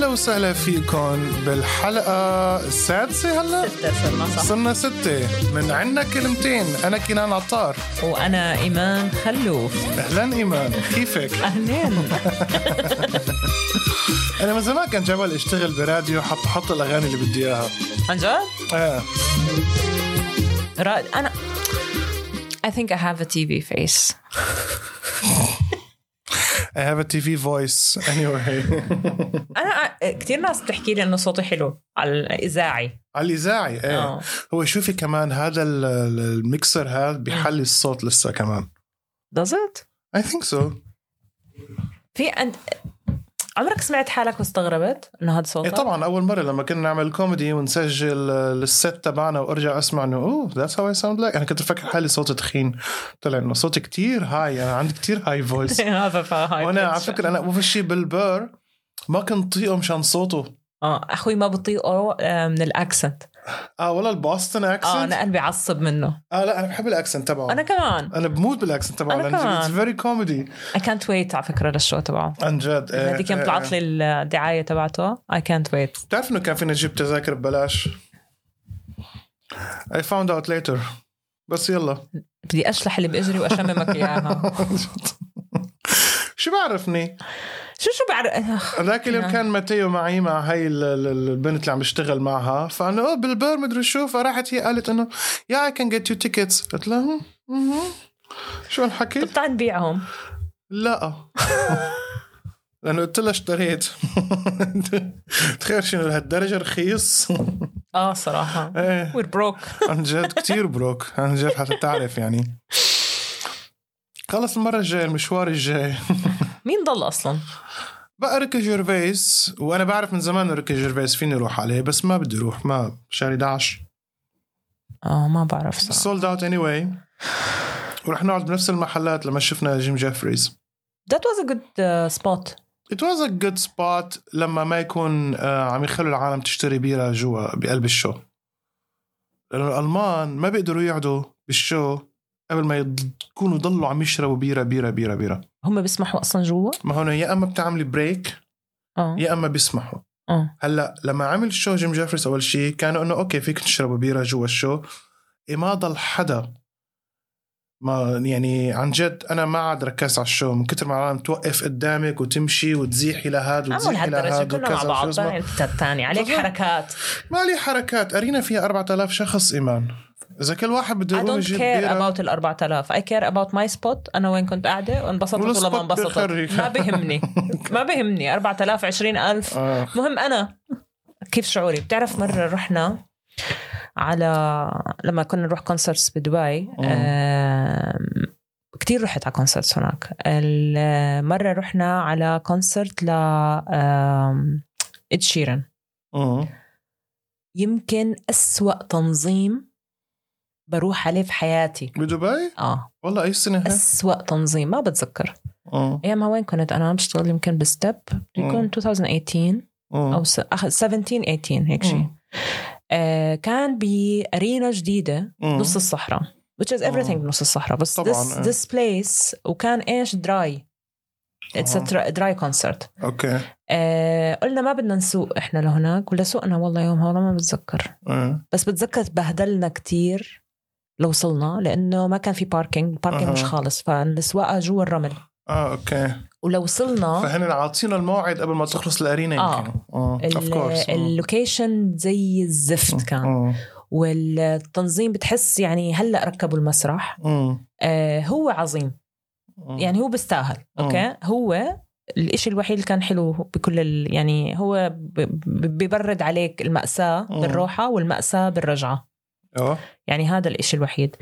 أهلا وسهلا فيكم بالحلقة السادسة هلا؟ ستة صرنا صح. صرنا ستة. من عنا كلمتين. أنا كنان عطار. وأنا إيمان خلوف. أهلا إيمان. كيفك؟ أهلين. أنا من زمان كان جبل أشتغل براديو حط حط الأغاني اللي بدي إياها. عن جد؟ آه. رائد أنا I think I have a TV face. I have a TV voice. Anyway. أنا كثير ناس بتحكي لي إنه صوتي حلو على الإذاعي. على الإذاعي إيه. آه. هو شوفي كمان هذا ال- ال- الميكسر هذا بيحلي الصوت لسه كمان. Does it؟ I think so. في أنت عمرك سمعت حالك واستغربت إنه هذا إيه صوتك؟ طبعا أول مرة لما كنا نعمل كوميدي ونسجل الست تبعنا وأرجع أسمع إنه أوه that's how I sound like. أنا كنت أفكر حالي صوتي تخين. طلع إنه صوتي كتير high أنا عندي كتير high voice هذا ف high وأنا على فكرة أنا اول شيء بل بر ما كنت طيقه مشان صوته. آه أخوي ما بطيقه آه، من ال accent. آه ولا ال Boston آه accent أنا قلبي عصب منه. آه لا أنا بحب ال accent تبعه. أنا كمان. أنا بموت بال accent تبعه أنا كمان. It's very comedy I can't wait على فكرة لل show تبعه. عن جد. هذيك يوم إيه، طلعت إيه. لي الدعاية تبعته I can't wait. بتعرف إنه كان فينا نجيب تذاكر؟ ببلاش. I found out later. بس يلا. بدي أشلح اللي بأجري وأشممك إياها. شو بعرفني؟ شو شو بعرف ذاك اليوم نعم. كان ماتيو معي مع هاي ال- ال- البنت اللي عم بشتغل معها. فانه أوه بل بر مدري شو. فراحت هي قالت إنه يا I can get you tickets قلت لها "هم، مهم." شو الحكي؟ طب تعال نبيعهم. لا. لأنه قلت لها اشتريت. تخيل شنو لهالدرجه رخيص. آه صراحة. إيه. We're broke عن جد كتير broke عن جد حتى تعرف يعني. خلص المرة الجاية المشوار الجاي. مين ضل أصلا؟ بقى ريكي جيرفيس وأنا بعرف من زمان ريكي جيرفيس فيني أروح عليه بس ما بدي أروح ما شهر 11 آه ما بعرف صراحة. Sold out anyway ورح نقعد بنفس المحلات لما شفنا جيم جيفريز. That was a good uh, spot. It was a good spot لما ما يكون آه، عم يخلوا العالم تشتري بيرة جوا بقلب ال show. لأنه الألمان ما بيقدروا يقعدوا بال show قبل ما يكونوا ضلوا عم يشربوا بيرة بيرة بيرة بيرة. هم بيسمحوا أصلا جوا؟ ما هون يا أما بتعملي break آه يا أما بيسمحوا آه هلا لما عمل ال show جيم جيفريس أول شيء كانوا إنه okay فيك تشربوا بيرة جوا ال show إيه ما ضل حدا ما يعني عن جد أنا ما عاد ركزت على ال show من كثر ما العالم توقف قدامك وتمشي وتزيحي لهاد وتزيحي لهالدرجه لهاد كلنا مع بعض الثاني عليك. حركات ما لي حركات ارينا فيها 4000 شخص ايمان إذا كل واحد بده I يقوم don't يجيب care بيرة. about ال 4000 I care about my spot. أنا وين كنت قاعدة؟ وانبسطت ولا ما انبسطت. ما بهمني. ما بهمني. 4000 20000 آه. مهم أنا. كيف شعوري؟ بتعرف مرة رحنا على لما كنا نروح كونسرتس بدبي آم، كتير رحت على كونسرتس هناك. مرة رحنا على concert ل آم، إد شيرن مم. يمكن أسوأ تنظيم بروح عليه في حياتي بدبي آه والله أي سنة هي؟ أسوأ تنظيم ما بتذكر مم. ايامها وين كنت أنا بشتغل يمكن بستب يكون 2018 مم. أو س... أخ- 17 18 هيك شيء. آه كان ب arena جديدة مم. نص الصحراء which is everything مم. بنص الصحراء بس طبعاً، this, إيه. this place وكان إيش dry it's. dry concert okay آه قلنا ما بدنا نسوق إحنا لهناك ولا سوقنا والله يومها والله ما بتذكر آه. بس بتذكر تبهدلنا كتير لو وصلنا لأنه ما كان في parking parking أها. مش خالص فالسواقة جوا الرمل. آه okay. ولو وصلنا فهن عاطينا الموعد قبل ما تخلص ال arena آه. يمكن آه of course ال location زي الزفت كان. والتنظيم بتحس يعني هلأ ركبوا المسرح. آه. هو عظيم. يعني هو بيستاهل okay؟ هو الإشي الوحيد اللي كان حلو بكل ال... يعني هو ببرد عليك المأساة. بالروحة والمأساة بالرجعة. آه يعني هذا الإشي الوحيد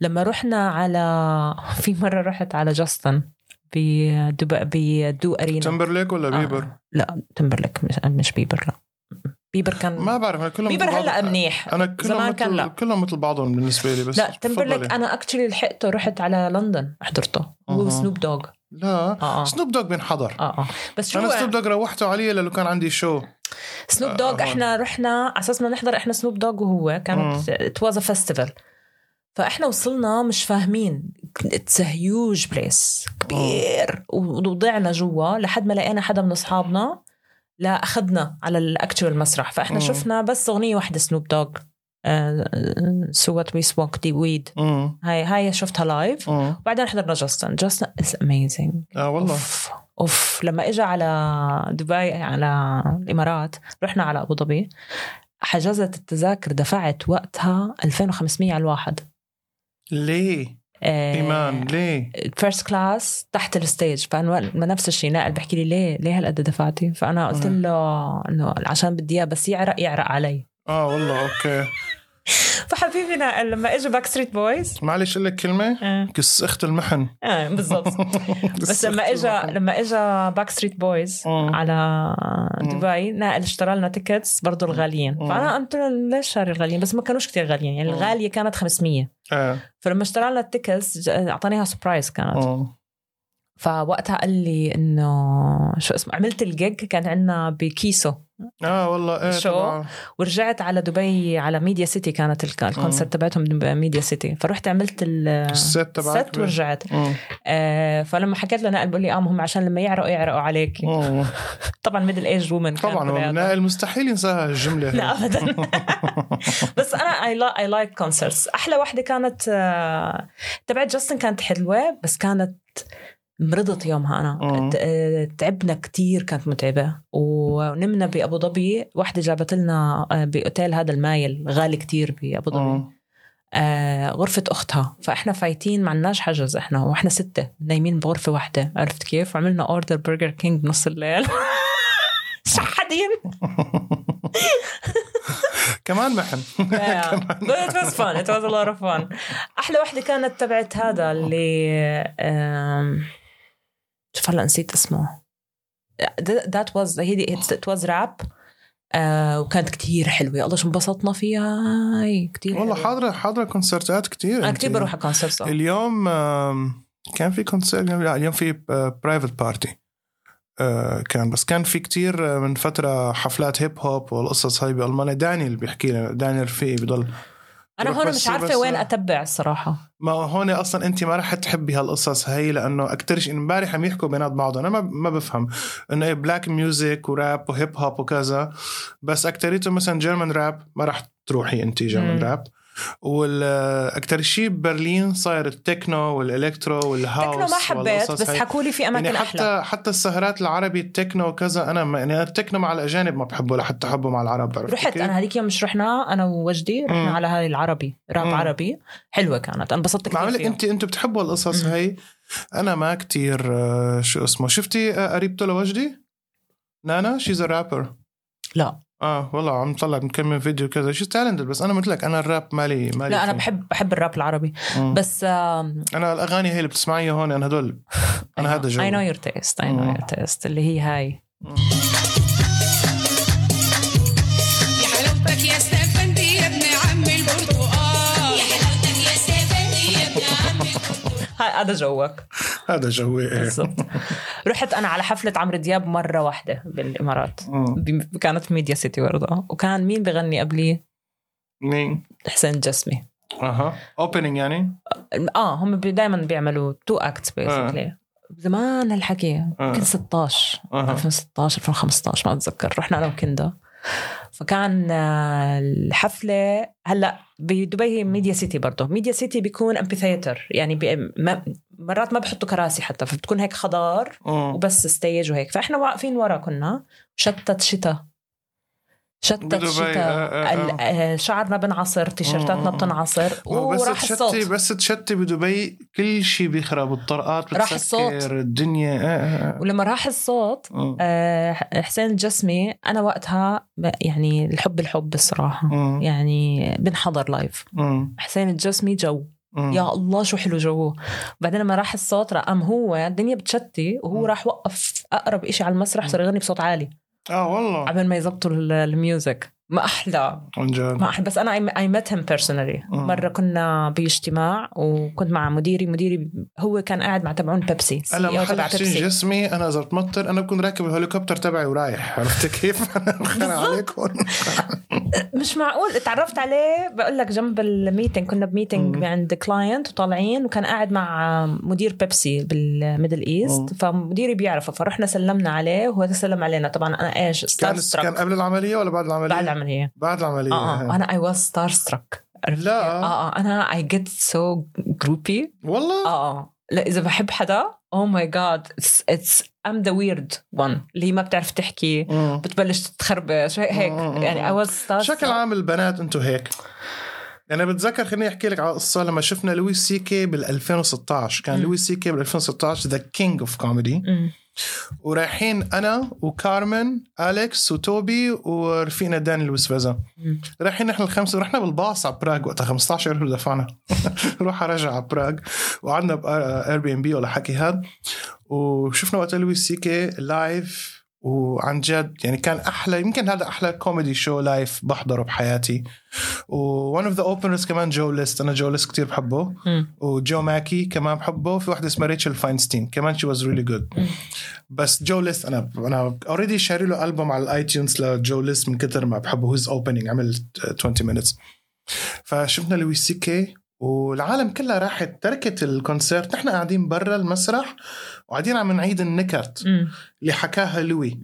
لما رحنا على في مرة رحت على جاستن بدبي ب du Arena تمبرليك ولا آه. بيبر؟ لا تمبرلك مش, مش بيبر لا بيبر كان ما بعرف أنا كلهم بيبر. هلأ منيح أنا كلهم زمان كان لا. كلهم مثل بعضهم بالنسبة لي بس لا تفضلي. أنا actually لحقته رحت على لندن حضرته هو. سنوب دوغ لا. آه سنوب دوغ بينحضر آه آه. بس شو أنا سنوب دوغ روحته عليه لأنه كان عندي شو سنوب آه، دوغ هون. إحنا رحنا على أساس بدنا نحضر إحنا سنوب دوغ وهو كانت it was festival فإحنا وصلنا مش فاهمين. it's huge place كبير. وضعنا جوا لحد ما لقينا حدا من أصحابنا لا أخذنا على ال actual مسرح. فإحنا مم. شفنا بس أغنية واحدة سنوب دوغ so what we smoke the weed. هاي هاي شفتها live. وبعدين حضرنا جاستن جاستن is amazing آه والله اوف اوف لما اجى على دبي على الامارات رحنا على ابو ظبي حجزت التذاكر دفعت وقتها 2500 على الواحد ليه ايمان ليه first class تحت ال stage فانا ما نفس الشيء نائل بحكي لي ليه ليه هالقد دفعتي فانا قلت. له انه عشان بدي اياه بس يعرق يعرق علي آه والله okay. فحبيبي نائل لما اجى Backstreet Boys معلش أقول لك كلمة؟ آه. كس اخت المحن. آه بالضبط. بس لما اجى لما اجى Backstreet Boys. على دبي نائل اشترى لنا tickets برضه الغاليين. مم. فأنا قلت له ليش شاري الغاليين؟ بس ما كانوش كتير غاليين يعني مم. الغالية كانت 500 آه. فلما اشترى لنا ال tickets أعطانيها surprise كانت. مم. فوقتها قال لي إنه شو اسمه عملت الجيج كان عندنا بكيسو. آه والله إيه شو؟ طبعا ورجعت على دبي على Media City كانت الك- ال concert تبعتهم ب Media City فرحت عملت ال- ال set تبعك ال set ورجعت. آه فلما حكيت له نائل بقول لي آه هم عشان لما يعرقوا يعرقوا عليك. طبعا middle age women طبعا نائل مستحيل ينساها الجملة لا ابدا. بس أنا I I like concerts أحلى وحدة كانت آه، تبعت جاستن كانت حلوة بس كانت مرضت يومها أنا. آه، تعبنا كتير كانت متعبة. ونمنا بأبو ظبي وحدة جابت لنا آه، بأوتيل هذا المايل غالي كتير بأبو ظبي. مم. آه غرفة أختها. فإحنا فايتين ما عندناش حجز إحنا وإحنا ستة نايمين بغرفة واحدة. عرفت كيف؟ وعملنا order Burger King بنص الليل. شحدين كمان محن. Yeah. But it was fun. It was a lot of fun. أحلى وحدة كانت تبعت هذا اللي شوف هلا نسيت اسمه. That was هي was rap آه وكانت كتير حلوة الله شو انبسطنا فيها هاي كتير والله حلوة. حاضرة حاضرة كونسرتات كتير أنا أنت. كتير بروح على concerts اليوم كان في concert لا اليوم في private party كان بس كان في كتير آه، من فترة حفلات hip hop والقصص هاي بألمانيا دانيال بيحكي لنا دانيال رفيقي بضل أنا بروح هون مش عارفة بس- وين أتبع الصراحة ما هون أصلا انت ما رح تحبي هالقصص هي لأنه أكثر شيء إمبارح عم يحكوا بينات بعضهم أنا ما ما بفهم إنه إيه black music و rap و hip hop وكذا بس اكثريته مثلا German rap ما رح تروحي انت German. rap والاكثر شيء ببرلين صاير ال techno وال electro وال house techno ما حبيت بس. حكوا لي في أماكن يعني حتى حتى السهرات العربي التكنو وكذا أنا ما يعني التكنو مع الأجانب ما بحبه لحتى احبه مع العرب عرفت رحت كيف؟ أنا هذيك يوم مش رحنا أنا ووجدي رحنا مم. على هاي العربي راب مم. عربي حلوة كانت أنا انبسطت كثير انت أنتوا بتحبوا القصص. هي أنا ما كتير آه، شو اسمه شفتي آه، قريبته لوجدي نانا she's rapper لا آه والله عم طلع مكمل فيديو كذا. she's talented بس أنا مثلك أنا الراب مالي مالي لا أنا فيه. بحب بحب الراب العربي. مم. بس آم، أنا الأغاني هي اللي بتسمعيها هون أنا هدول. أنا هذا جو. Know your taste I know مم. your taste اللي هي هاي. هذا جوك. هذا جوي إيه. بالضبط. رحت أنا على حفلة عمرو دياب مرة واحدة بالإمارات. مم. كانت Media City برضه. وكان مين بغني قبلي مين؟ حسين جسمي. أها. opening يعني؟ آه هم دائما بيعملوا two acts basically زمان هالحكي. يمكن 16 أها. 2016 2015 ما أتذكر. رحنا أنا وكندا فكان آه، الحفلة هلأ بدبي هي Media City برضه. Media City بيكون amphitheater يعني بي ما مرات ما بحطوا كراسي حتى فبتكون هيك خضار مم. وبس stage وهيك. فإحنا واقفين ورا كنا شتت شتاء. شتت بدبي، شتاء آه، آه، آه، شعرنا بنعصر تيشرتاتنا مم. بتنعصر وراح الصوت بس تشتي بدبي كل شيء بيخرب الطرقات راح الصوت. الدنيا آه، آه،. ولما راح الصوت. آه، حسين الجسمي أنا وقتها يعني الحب الحب الصراحة مم. يعني بنحضر live مم. حسين الجسمي جو مم. يا الله شو حلو جوه بعدين لما راح الصوت قام هو الدنيا بتشتي وهو. راح وقف أقرب إشي على المسرح صار يغني بصوت عالي آه والله. قبل ما يزبطوا ال- ال music. ما أحلى. عن جد. ما أحلى. بس أنا I met him personally. مرة كنا باجتماع وكنت مع مديري. مديري هو كان قاعد مع تبعون بيبسي. أنا محل تبع حسين. جسمي. أنا اذا بتمطر أنا بكون راكب الهليكوبتر تبعي ورايح. عرفت كيف؟ أنا عليكم. مش معقول. تعرفت عليه. بقول لك جنب ال meeting. كنا ب meeting. عند client وطالعين. وكان قاعد مع مدير بيبسي بال Middle. East فمديري بيعرفه. فرحنا سلمنا عليه. وهو سلم علينا. طبعا أنا إيش؟ كان كان قبل العملية ولا بعد العملية؟ بعد العملية. بعد العملية. آه آه. أنا I was star struck لا. آه آه. أنا I get so groupie والله؟ آه آه. لا إذا بحب حدا oh my God it's I'm the weird one اللي ما بتعرف تحكي مم. بتبلش تتخربش هيك هيك. مم. يعني I was star بشكل عام البنات أنتم هيك. أنا بتذكر خليني أحكي لك على قصه لما شفنا لويس سي كي بال 2016 كان. لويس سي كي بال 2016 the king of comedy. ورايحين أنا وكارمن أليكس وتوبي ورفيقنا داني مم. رايحين نحن الخمسة ورحنا بالباص على براغ وقتها 15 يورو دفعنا. روح رجع على براغ. وقعدنا باير بي ام بي ولا حكي هاد. وشفنا وقتها لويس سي كي live وعن جد يعني كان أحلى يمكن هذا أحلى comedy show live بحضره بحياتي. one of the openers كمان جو ليست أنا جو ليست كثير بحبه. وجو ماكي كمان بحبه. في واحدة اسمها ريتشل فاينستين كمان she was really good. بس جو ليست أنا أنا already شاري له البوم على الاي تيونز لجو ليست من كثر ما بحبه. his opening عمل 20 minutes فشفنا لويس سي كي والعالم كلها راحت تركت ال concert. نحن قاعدين برا المسرح وقاعدين عم نعيد النكت. اللي حكاها لوي.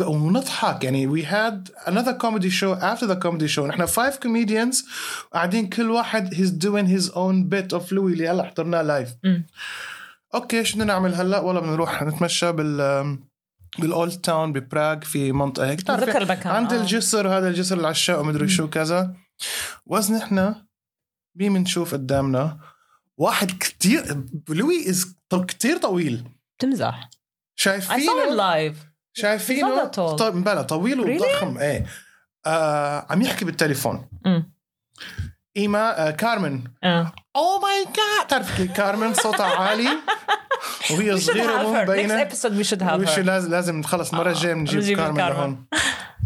ونضحك. يعني we had another comedy show after the comedy show. نحن five comedians قاعدين كل واحد he's doing his own bit of لوي اللي هلا حضرناه live. أوكي شو بدنا نعمل هلا؟ والله بنروح نتمشى بال بالاولد تاون ببراغ في منطقة هيك. المكان. عند آه. الجسر هذا الجسر العشاء ومدري شو كذا. وزن إحنا مين بنشوف قدامنا؟ واحد كتير لوي إز كتير طويل. him شايفينه؟ live شايفينه. طيب بلا طويل Really? وضخم. إيه. آه عم يحكي بالتليفون. مم. إيما آه كارمن. أو ماي جاد تعرف كارمن؟ صوتها عالي. وهي صغيرة مو have وش her. لازم لازم نخلص المره آه، الجايه بنجيب بنجيب كارمن. لهون. آه،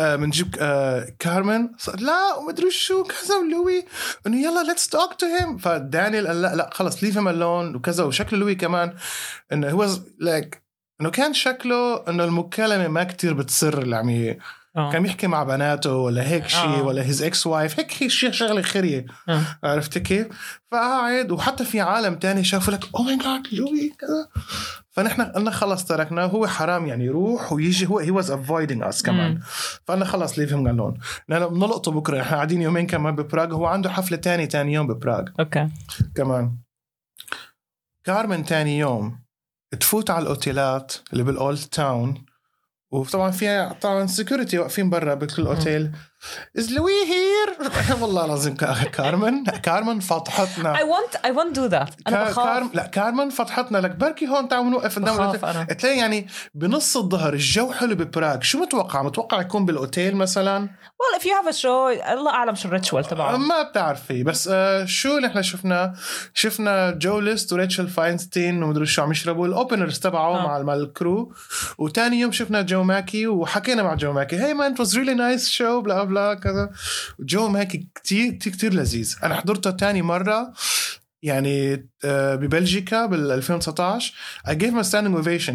بنجيب آه كارمن. صار لا ومدري شو كذا ولوي. انه يلا ليتس توك تو هيم فدانيال قال لا لا خلص ليف هيم الون وكذا وشكل لوي كمان. إنه هو لايك إنه كان شكله إنه المكالمة ما كتير بتسر اللي عم آه. كان يحكي مع بناته ولا هيك شيء آه. ولا his ex wife هيك شيء شغلة خريه آه. عرفت كيف؟ فقاعد وحتى في عالم تاني شافوا لك oh my God لوي كذا. فنحن قلنا خلص تركناه. هو حرام يعني يروح ويجي. هو he was avoiding us كمان. فقلنا خلص leave him alone نحن بنلقطه بكرة. إحنا قاعدين يومين كمان ببراغ. هو عنده حفلة تاني تاني يوم ببراغ. أوكي. كمان. كارمن تاني يوم تفوت على الأوتيلات اللي بال old town. وطبعا فيها طبعا security واقفين برا بكل اوتيل is لوي here والله العظيم كا- كارمن كارمن فضحتنا. I want I want do that. أنا. بخاف. لا كارمن فضحتنا لك. بركي هون تعالوا نوقف. أنا. تلاقي يعني بنص الظهر الجو حلو ببراغ. شو متوقع؟ متوقع يكون بالأوتيل مثلا؟ Well if you have a show الله أعلم شو ال ritual تبعه. ما بتعرفي. بس آه شو اللي إحنا شفنا؟ شفنا جو ليست وريتشل فاينستين ومدري شو عم يشربوا ال openers تبعه آه. مع ال crew وتاني يوم شفنا جو ماكي وحكينا مع جو ماكي. he man was really nice شو بلا بلا كذا. جو ماكي كتير كتير كتير لذيذ. أنا حضرته تاني مرة يعني آه، ببلجيكا بال 2019 I gave him a standing ovation.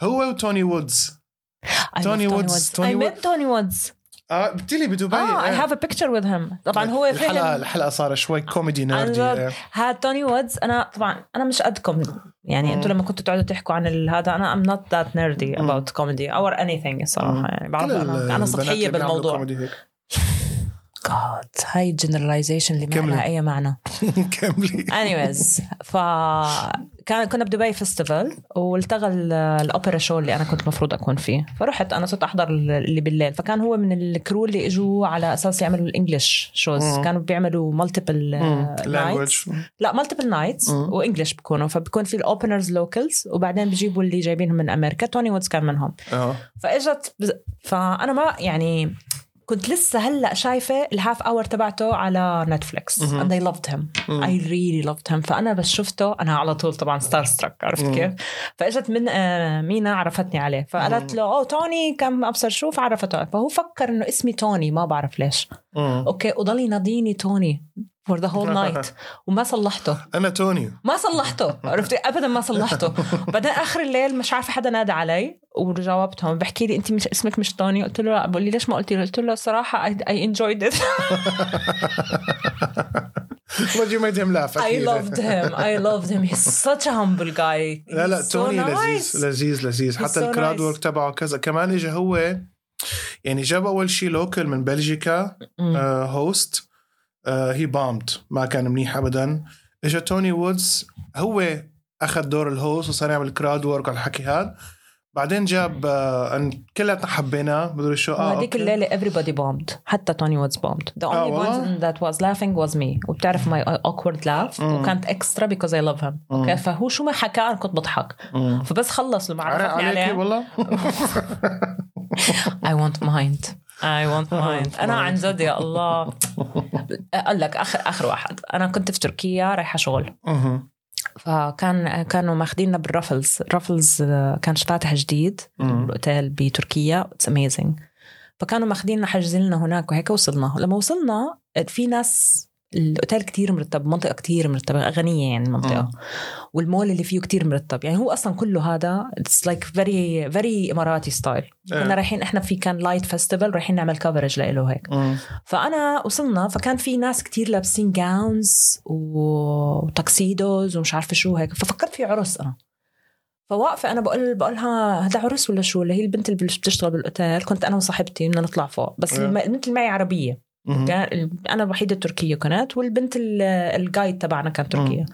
هو وتوني وودز. I love توني وودز. I توني met Tony Woods. آه قلت لي بدبي آه I إيه. have a picture with him. طبعا هو الحلقة فهم الحلقة صار شوي comedy nerdy. هاد توني وودز أنا طبعا أنا مش قدكم يعني. أنتم لما كنتوا تقعدوا تحكوا عن هذا أنا I'm not that nerdy مم. about comedy or anything الصراحة. يعني بعرف أنا أنا سطحية بالموضوع. God هاي ال generalization اللي ما. لها أي معنى. كملي. Anyways ف كان كنا بدبي festival والتغى ال- الاوبرا شو اللي أنا كنت مفروض أكون فيه. فرحت أنا صرت أحضر اللي بالليل. فكان هو من ال crew اللي إجوا على أساس يعملوا ال English shows مم. كانوا بيعملوا multiple nights language لا multiple nights. و English بكونوا. فبكون في ال openers locals وبعدين بيجيبوا اللي جايبينهم من أمريكا. توني وودز كان منهم. آه فإجت بز... فأنا ما يعني كنت لسه هلأ شايفة ال half hour تبعته على نتفليكس I loved him مم. I really loved him فأنا بس شفته أنا على طول طبعا star struck عرفت. كيف فإجت من آه، مينا عرفتني عليه فقالت. له oh توني كان أبصر شو فعرفته فهو فكر إنه اسمي توني ما بعرف ليش مم. okay وضل يناديني توني for the whole night. وما صلحته. أنا توني. ما صلحته. عرفتي؟ ابدا ما صلحته. بعدين آخر الليل مش عارفة حدا نادى علي وجاوبتهم بحكي لي أنت مش اسمك مش توني؟ قلت له لا. بقول لي ليش ما قلتي له؟ قلت له الصراحه I enjoyed it. But you made him laugh I loved him. I loved him. He's such a humble guy. لا لا توني. لذيذ لذيذ لذيذ. حتى nice. work تبعه كذا. كمان اجى هو يعني جاب أول شيء local من بلجيكا. host he bombed ما كان منيح ابدا. اجى توني وودز هو أخذ دور ال host وصار يعمل crowd work على الحكي هذا بعدين جاب آه، أن كلنا حبيناه مدري شو. آه okay. الليلة everybody bombed. حتى توني وودز bombed. The only آه، one that was laughing was me. وبتعرف my awkward laugh مم. وكانت extra because I love him. okay؟ فهو شو ما حكى أنا كنت بضحك. مم. فبس خلص لما عرفني عليكي عليه والله؟ I won't mind. I won't mind. أنا عن جد يا الله. أقول لك آخر آخر واحد. أنا كنت في تركيا رايحة شغل. فكان كانوا ماخذيننا بال Raffles Raffles كان فاتح جديد. الأوتيل بتركيا. it's amazing فكانوا ماخذيننا حاجزين لنا هناك وهيك وصلنا. لما وصلنا في ناس الأوتيل كتير مرتب منطقة كتير مرتبة غنية يعني المنطقة. والمول اللي فيه كتير مرتب. يعني هو أصلا كله هذا it's like very very إماراتي style كنا. رايحين إحنا في كان light festival رايحين نعمل كفرج له هيك. فأنا وصلنا فكان في ناس كتير لابسين gowns و tuxedos ومش عارفة شو هيك. ففكرت في عرس أنا. فواقفة أنا بقول بقولها هذا عرس ولا شو؟ اللي هي البنت اللي بتشتغل بالأوتيل. كنت أنا وصاحبتي بدنا نطلع فوق. بس إيه. البنت اللي معي عربية. أنا الوحيدة تركيه كانت والبنت ال- ال guide تبعنا كان تركية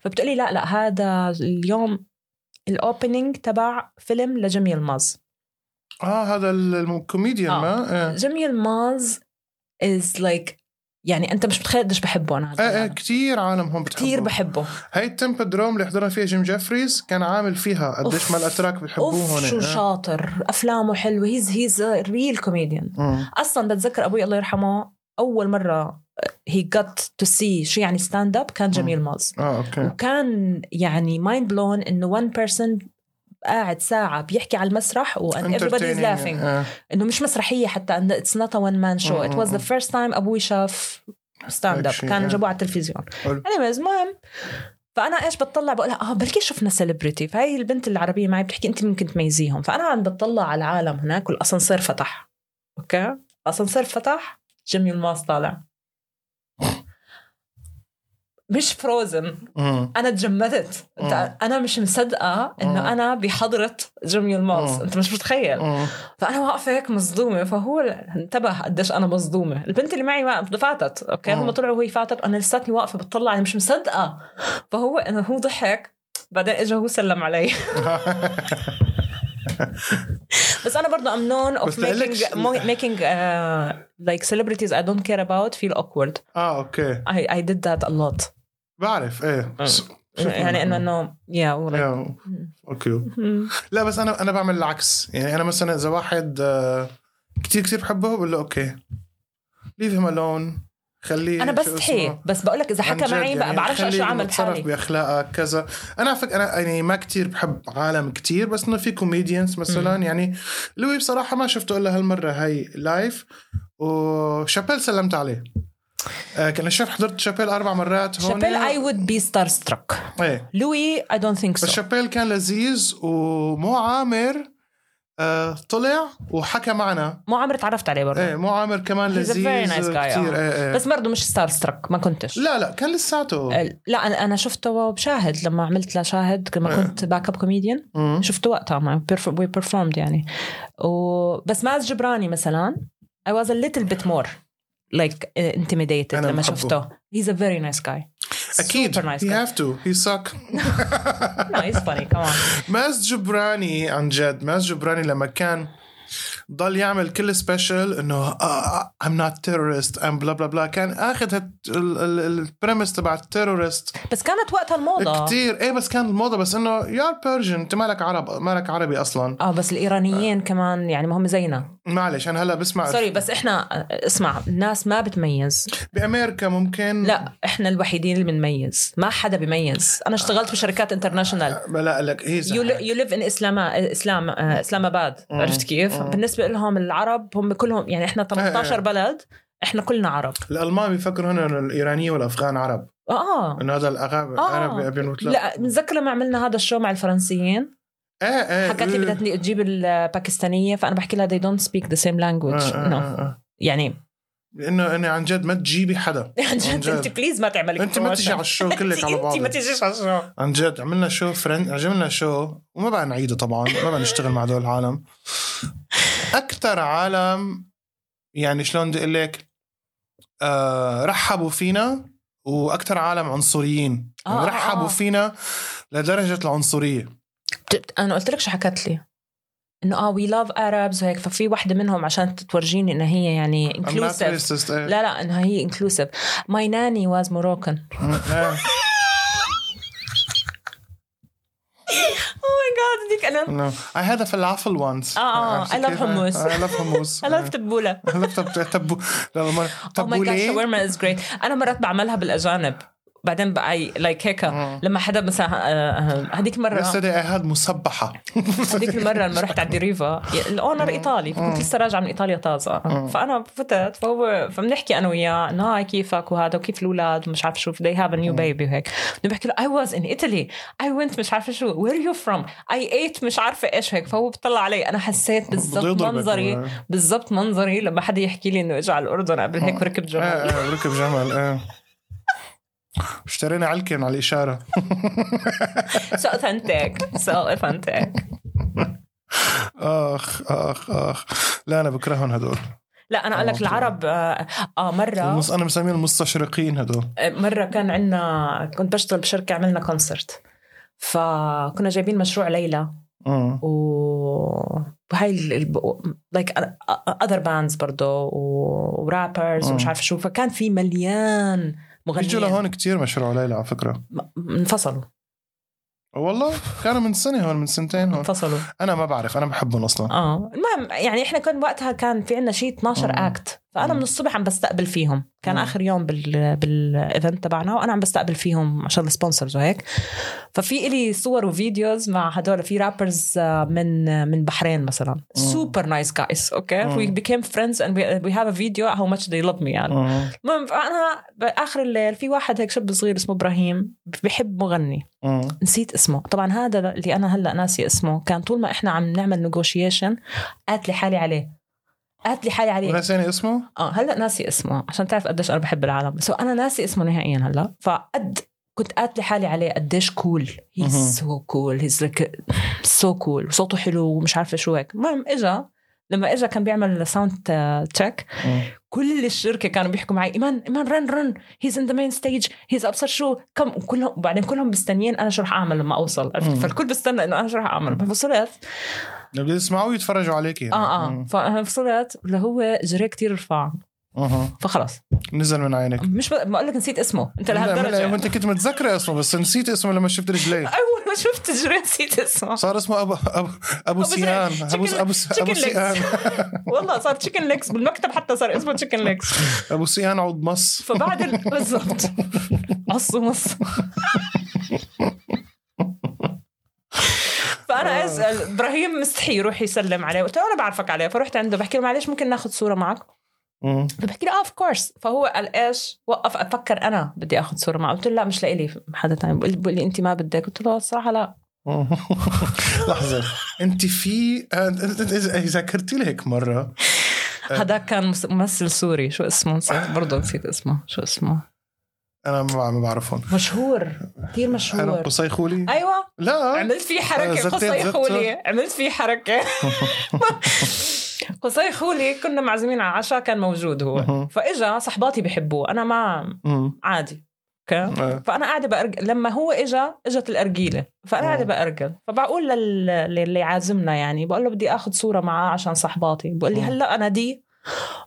فبتقولي لا لا هذا اليوم ال opening تبع فيلم لجيم يلماز آه هذا الكوميديان آه. ما إيه جيم يلماز is like يعني أنت مش متخيل قديش بحبه أنا إيه إيه. كثير عالم هم بتحبوا كثير بحبه هاي التمبودروم اللي حضرنا فيها جيم جيفريز كان عامل فيها قديش ما. الأتراك بيحبوه أوف هون شو إيه. شاطر أفلامه حلوة he's he's real comedian. أصلا بتذكر أبوي الله يرحمه أول مرة he get to see show يعني stand up كان جيم يلماز. آه okay. وكان يعني mind blown إنه one person قاعد ساعة بيحكي على المسرح و and everybody is Entertaining. laughing. آه. إنه مش مسرحية حتى not a one man show. it was the first time أبوي شاف stand up كان yeah. جابوه على التلفزيون. anyways المهم فأنا إيش بتطلع بقولها آه بلكي شفنا celebrity فهي البنت العربية معي بتحكي أنت ممكن تميزيهم. فأنا عم بتطلع على العالم هناك والأسانسير فتح. okay؟ الأسانسير فتح. جيم يلماز طالع مش frozen مم. أنا تجمدت أنا مش مصدقه. انه أنا بحضره جيم يلماز مم. انت مش متخيل. فانا واقفه هيك مصدومه فهو انتبه قديش أنا مصدومه البنت اللي معي ما- فاتت okay. هم طلعوا وهي فاتت أنا لساتني واقفه بتطلع أنا مش مصدقه فهو انه هو ضحك بعدين اجى هو سلم علي بس أنا برضه I'm one of uh, like celebrities I don't care about feel awkward. آه okay. I did that a lot. بعرف إيه. آه. يعني إنه. انه يا، okay. لا بس أنا أنا بعمل العكس. يعني أنا مثلا إذا واحد آه، كتير كتير بحبه بقول له okay. leave him alone خليه أنا. بستحي بس بقول لك إذا حكى معي يعني. بعرفش خليه شو اعمل يتصرف بحالي بأخلاقك كذا. أنا فكره أنا يعني ما كتير بحب عالم كتير بس إنه في comedians مثلا مم. يعني. لوي بصراحة ما شفته إلا هالمرة هاي live وشابيل سلمت عليه. آه كان شاف حضرت شابيل أربع مرات هون. شابيل I would be star struck لوي I don't think بس so شابيل كان لذيذ ومو عامر. آه طلع وحكى معنا. مو عمري تعرفت عليه برضه. إيه مو عامر كمان لذيذ nice كتير. آه. إيه إيه. بس برضه مش star struck ما كنتش. لا لا كان لساته. لا أنا أنا شفته بشاهد لما عملت له شاهد لما كنت backup comedian. شفته وقتها ما we performed يعني. وبس ماز جبراني مثلا I was a little bit more like uh, intimidated أنا لما بحبه. شفته. He's a very nice guy. أكيد. super nice he guy. have to. He suck. No he's funny. Come on. ماز جبراني عن جد. ماز جبراني لما كان ضل يعمل كل special إنه آه I'm not terrorist I'm blah blah blah كان آخذ ال premise تبع ال terrorist بس كانت وقتها الموضة. كتير. إيه بس كان الموضة. بس إنه يا Persian أنت مالك عرب مالك عربي أصلا. آه بس الإيرانيين كمان يعني ما هم زينا. معلش أنا هلا بسمع سوري بس إحنا اسمع الناس ما بتميز. بأمريكا ممكن لا إحنا الوحيدين اللي بنميز. ما حدا بيميز. أنا اشتغلت بشركات international لا لك he you live in اسلام اسلام آه، اسلام اباد. عرفت كيف؟ مم. بالنسبة لهم العرب هم كلهم يعني إحنا 18 بلد إحنا كلنا عرب. الألمان بيفكروا هنا انه الإيرانية والأفغان عرب. آه إنه هذا آه. العرب بينوت لا لا بنتذكر لما عملنا هذا ال show مع الفرنسيين؟ إيه إيه حكت لي بدها تجيب الباكستانية فأنا بحكي لها they don't speak the same language. آه، آه، no. آه، آه. يعني لأنه أنا عن جد ما تجيبي حدا. عن جد جد. أنت please ما تعملي أنت ما تيجي على ال show كلك على أنت ما بعض تيجيش على ال show. عن جد عملنا show فرن عملنا show وما بقى نعيده طبعا ما بقى نشتغل مع دول العالم. أكثر عالم يعني شلون بدي أقول لك آه رحبوا فينا وأكثر عالم عنصريين. آه، يعني آه، رحبوا آه. فينا لدرجة العنصرية. أنا قلت لك شو حكت لي. إنه آه we love Arabs وهيك ففي وحدة منهم عشان تورجيني إنها هي يعني inclusive. لا لا إنها هي inclusive my nanny was Moroccan أنا No. I had a falafel once. آه، آه. عرفتي I love hummus. I love hummus. I love تبوله I love تب- تبو لا ما oh my god تبولي شاورما is great أنا مرات بعملها بالأجانب. بعدين بقى like هيك. مم. لما حدا مثلا آه، آه، هذيك المره yesterday I had مسبحة. هذيك المرة لما رحت على الدريفا ال owner إيطالي فكنت لسه راجعة من إيطاليا طازة. فأنا فتت فهو فبنحكي أنا وياه انه هاي كيفك؟ وهذا وكيف الأولاد؟ ومش عارف شو they have a new baby. وهيك. بحكي له I was in Italy. I went مش عارفة شو where are you from? I ate مش عارفة إيش. هيك. فهو بيطلع علي أنا حسيت بالضبط منظري بالضبط منظري لما حدا يحكي لي إنه اجى على الأردن قبل هيك وركب إيه ركب جمل إيه اشترينا علكن على الإشارة. so authentic so authentic آخ آخ آخ. لا أنا بكرههم هدول. لا أنا أقول لك آه. العرب آه, آه مرة. المس... أنا مسميهم المستشرقين هدول. مرة كان عندنا كنت بشتغل بشركة عملنا concert فكنا جايبين مشروع ليلى. مم. و وهاي like other bands برضه و rappers ومش. عارفة شو. فكان في مليان مغنيين. لهون كتير مشروع ليلى على فكرة. م- انفصلوا. والله كانوا من سنة هون من سنتين هون. انفصلوا. أنا ما بعرف أنا بحبهم أصلا. آه. المهم يعني إحنا كان وقتها كان في عندنا شيء 12 مم. act فأنا مم. من الصبح عم بستقبل فيهم كان مم. آخر يوم بال بال event تبعنا وأنا عم بستقبل فيهم عشان ال sponsors وهيك ففي إلي صور و videos مع هدول في rappers من من بحرين مثلا super nice guys okay. we became friends and we have a video how much they love me يعني. المهم فأنا بآخر الليل في واحد هيك شاب صغير اسمه إبراهيم بحب مغني مم. نسيت اسمه طبعا هذا اللي أنا هلأ ناسي اسمه كان طول ما إحنا عم نعمل negotiation قاتلي حالي عليه قاتلي حالي عليه وناسيني اسمه؟ آه هلا ناسي اسمه عشان تعرف قديش أنا بحب العالم. بس هو أنا ناسي اسمه نهائيا هلا. فقد كنت قاتلة حالي عليه قديش cool. he's so cool he's like so cool صوته حلو ومش عارفة شو هيك. المهم إجا لما إجا كان بيعمل sound check مم. كل الشركة كانوا بيحكوا معي إيمان إيمان run run he's on the main stage he's ابصر شو؟ كم؟ كلهم وبعدين كلهم مستنيين أنا شو رح أعمل لما أوصل. فالكل بستنى إنه أنا شو رح أعمل. فوصلت بدي يسمعوا ويتفرجوا عليكي آه آه. مم. فوصلت اللي هو جري كتير رفع مهم. فخلص نزل من عينك. مش ب... بقول لك نسيت اسمه. انت لهالدرجة ما انت كنت متذكره اسمه بس نسيت اسمه لما شفت رجليه. أول ما شفت جري نسيت اسمه. صار اسمه ابو ابو زرع. سيان ابو ابو legs. سيان والله صار تشيكن ليكس بالمكتب حتى صار اسمه تشيكن ليكس أبو سيان عود مص. فبعد ال- بالضبط. عص ومص. فانا أسأل. إبراهيم مستحي يروح يسلم عليه. قلت له أنا بعرفك عليه. فرحت عنده. بحكي له معلش ممكن ناخذ صورة معك. فبحكي له اوف كورس فهو قال إيش؟ وقف. أفكر أنا بدي آخذ صورة معه. قلت له لا مش لإلي. حدا ثاني بقول لي أنت ما بدك. قلت له الصراحة لا. لحظة. أنت في إذا ذكرتي لي هيك مرة. هذاك كان ممثل سوري. شو اسمه؟ برضه نسيت اسمه. شو اسمه؟ أنا ما ما بعرفهم. مشهور كثير أنا مشهور. قصي خولي أيوه. لا. عملت فيه آه، حركه قصي. خولي عملت فيه حركة. قصي خولي كنا معزومين على عشاء كان موجود هو. فإجا صحباتي بحبوه. أنا ما. عادي. okay؟ آه. فأنا قاعدة بأرجل لما هو إجا إجت الأرجيلة. فأنا قاعدة. بأرجل. فبقول لل... للي عازمنا يعني بقول له بدي آخذ صورة معاه عشان صحباتي. بقول لي. هلأ اناديه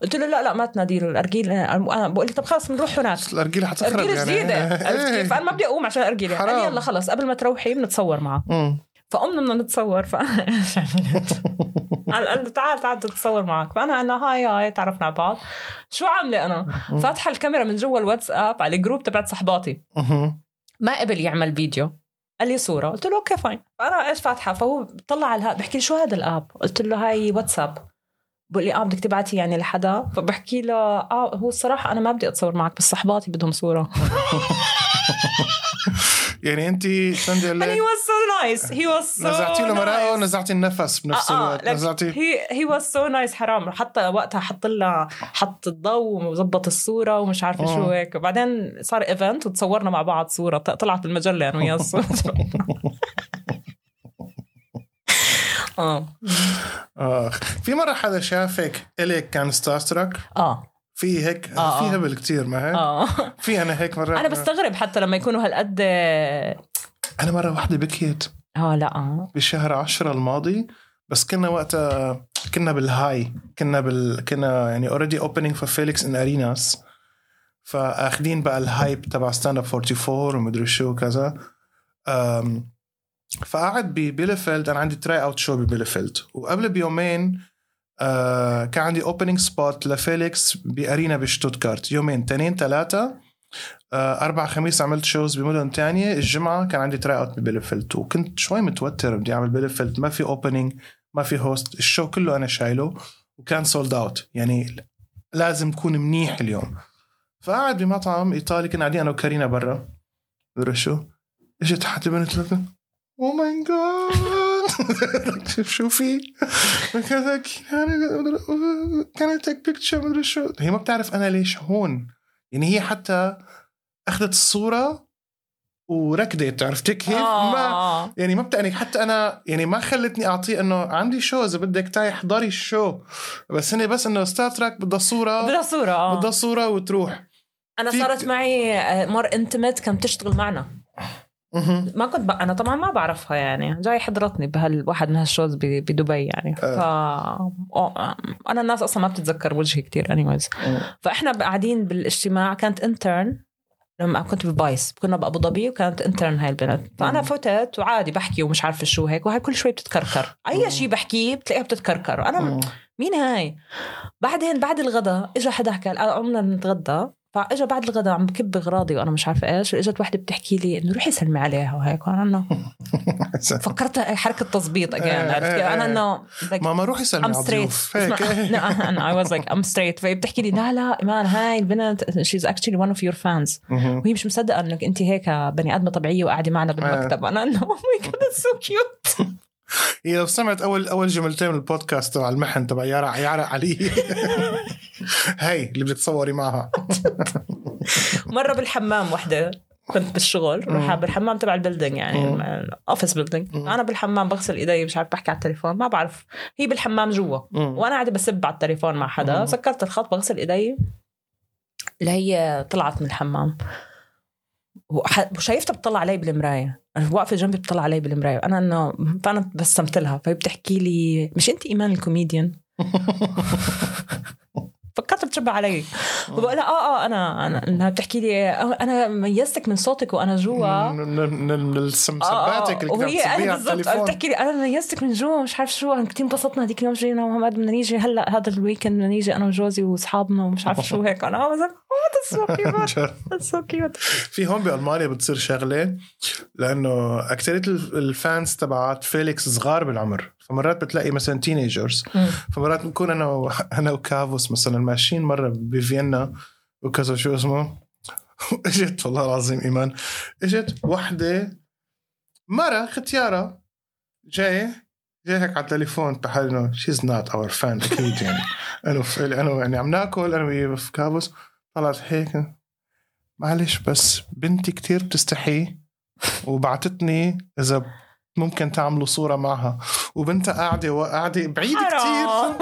قلت له لا لا ما تنادي له الارجيله أنا بقول لي طب خلص بنروح هناك الارجيله حتخرب ارجيله يعني جديده عرفت إيه. كيف؟ فانا ما بدي أقوم عشان ارجيله قال لي حرام. يلا خلص قبل ما تروحي بنتصور معه. فقمنا بدنا نتصور فانا إيش عملت؟ قال له تعال تعال تتصور معك فأنا أنا هاي هاي تعرفنا على بعض شو عاملة أنا؟ فاتحة الكاميرا من جوا الواتساب على ال group تبعت صحباتي. ما قبل يعمل فيديو قال لي صورة قلت له okay فاين فانا إيش فاتحة فهو طلع على ال app بحكي لي شو هذا ال app قلت له هاي واتساب بقول لي آه بدك تبعتي يعني لحدا. فبحكي له آه هو الصراحة أنا ما بدي أتصور معك بس صحباتي بدهم صورة. يعني انت and he عليك was so nice. He was so نزعتي له nice. ونزعتي النفس بنفس الوقت like نزعتي. he he was so nice. حرام. حتى وقتها حط لها حط الضوء وظبط الصورة ومش عارفة آه. شو هيك. وبعدين صار ايفنت وتصورنا مع بعض صورة. طلعت بالمجلة أنا وياه الصورة آه. آه. في مرة حدا شافك إلك كان star struck آه. في هيك آه، في آه. هبل كتير ما هيك؟ آه. في أنا هيك مرة. أنا بستغرب حتى لما يكونوا هالقد آه أنا مرة واحدة بكيت. لا آه. بشهر عشرة الماضي بس كنا وقتها كنا بالهاي كنا بال كنا يعني already opening for Felix in arenas فأخذين بقى ال hype تبع stand up 44 ومدري شو وكذا. أم، فقعد ببيلفيلد أنا عندي try out show ببيلفيلد وقبل بيومين آه كان عندي opening spot لفيليكس ب arena بشتوتغارت. يومين تنين ثلاثة آه أربع خميس عملت shows بمدن تانية. الجمعة كان عندي try out ببيلفيلد وكنت شوي متوتر بدي أعمل بيلفيلد ما في opening ما في host ال show كله أنا شايله وكان sold out يعني لازم تكون منيح اليوم. فقعد بمطعم إيطالي. كنا قاعدين أنا وكارينا برا. شو؟ إجت حتى بنت oh my god شوف شو في كذا can take picture مدري شو. هي ما بتعرف أنا ليش هون. يعني هي حتى أخذت الصورة وركضت عرفتي كيف؟ ما آه. يعني ما بتعني حتى أنا يعني ما خلتني أعطيه إنه عندي show إذا بدك تعي احضري ال show بس هن بس إنه star struck بدها صورة. بدها صورة آه. بدها صورة وتروح. أنا صارت معي آه، مرة intern كانت تشتغل معنا. ما كنت ب... أنا طبعا ما بعرفها يعني. جاي حضرتني بهالواحد من هال shows ب... بدبي يعني. ف أو- أنا الناس أصلا ما بتتذكر وجهي كتير anyways فإحنا قاعدين بالاجتماع كانت intern لما كنت ب Vice. كنا بأبو ظبي وكانت intern هاي البنت. فأنا فتت وعادي بحكي ومش عارفة شو هيك وهي كل شوي بتتكركر. أي شيء بحكيه بتلاقيها بتتكركر. أنا مين هاي؟ بعدين بعد الغداء اجى حدا حكى قمنا نتغدى. فاجى بعد الغداء عم بكب اغراضي وأنا مش عارفة إيش اجت وحدة بتحكي لي إنه روحي سلمي عليها وهيك وأنا إنه فكرت حركة تظبيط again عرفت كيف؟ أنا إنه like ماما روحي سلمي على الضيوف. هيك. no, I was like I'm straight. فهي بتحكي لي لا لا إيمان هاي البنت she's actually one of your fans. مهم. وهي مش مصدقة إنك انت هيك بني آدمة طبيعية وقاعدة معنا بالمكتب. أنا إنه oh my god that's هي لو سمعت اول أول جملتين من البودكاست تبع المحن تبع يارا يارا علي. هي اللي بدك تصوري معها. مرة بالحمام وحدة. كنت بالشغل روح بالحمام تبع ال building يعني office building أنا بالحمام بغسل إيدي مش عارف بحكي على التليفون ما بعرف. هي بالحمام جوا. وأنا قاعدة بسب على التليفون مع حدا. سكرت الخط بغسل إيدي. اللي هي طلعت من الحمام. وشايفتها بتطلع علي بالمراية. واقفة جنبي بتطلع علي بالمراية. أنا إنه فأنا بسمت لها فهي بتحكي لي مش أنت إيمان الكوميديان؟ فكرت بتشبه علي. وبقول لها آه آه أنا أنا إنها بتحكي لي أنا ميزتك من صوتك وأنا جوا. من- آه، السمسباتك اللي وهي أنا على بالضبط التليفون. بتحكي لي أنا ميزتك من جوا مش عارف شو كثير انبسطنا هذيك اليوم جينا ومحمد بدنا نيجي هلأ هذا ال weekend بدنا نيجي أنا وجوزي وأصحابنا ومش عارف شو هيك. أنا that's so cute. that's so cute. في هون بألمانيا بتصير شغلة لأنه اكثريه ال fans تبعت فيليكس صغار بالعمر. فمرات بتلاقي مثلا teenagers. فمرات بنكون أنا و... أنا وكافوس مثلا ماشيين مرة بفيينا وكذا شو اسمه؟ إجت والله العظيم إيمان. إجت وحدة مرة ختيارة جاية جاي هيك على التليفون بحال إنه she's not our fan أكيد يعني. أنا يعني عم ناكل أنا ويا كابوس طلعت هيك. معلش بس بنتي كتير بتستحي وبعتتني إذا ممكن تعملوا صورة معها. وبنتها قاعدة وقاعدة بعيد حرام.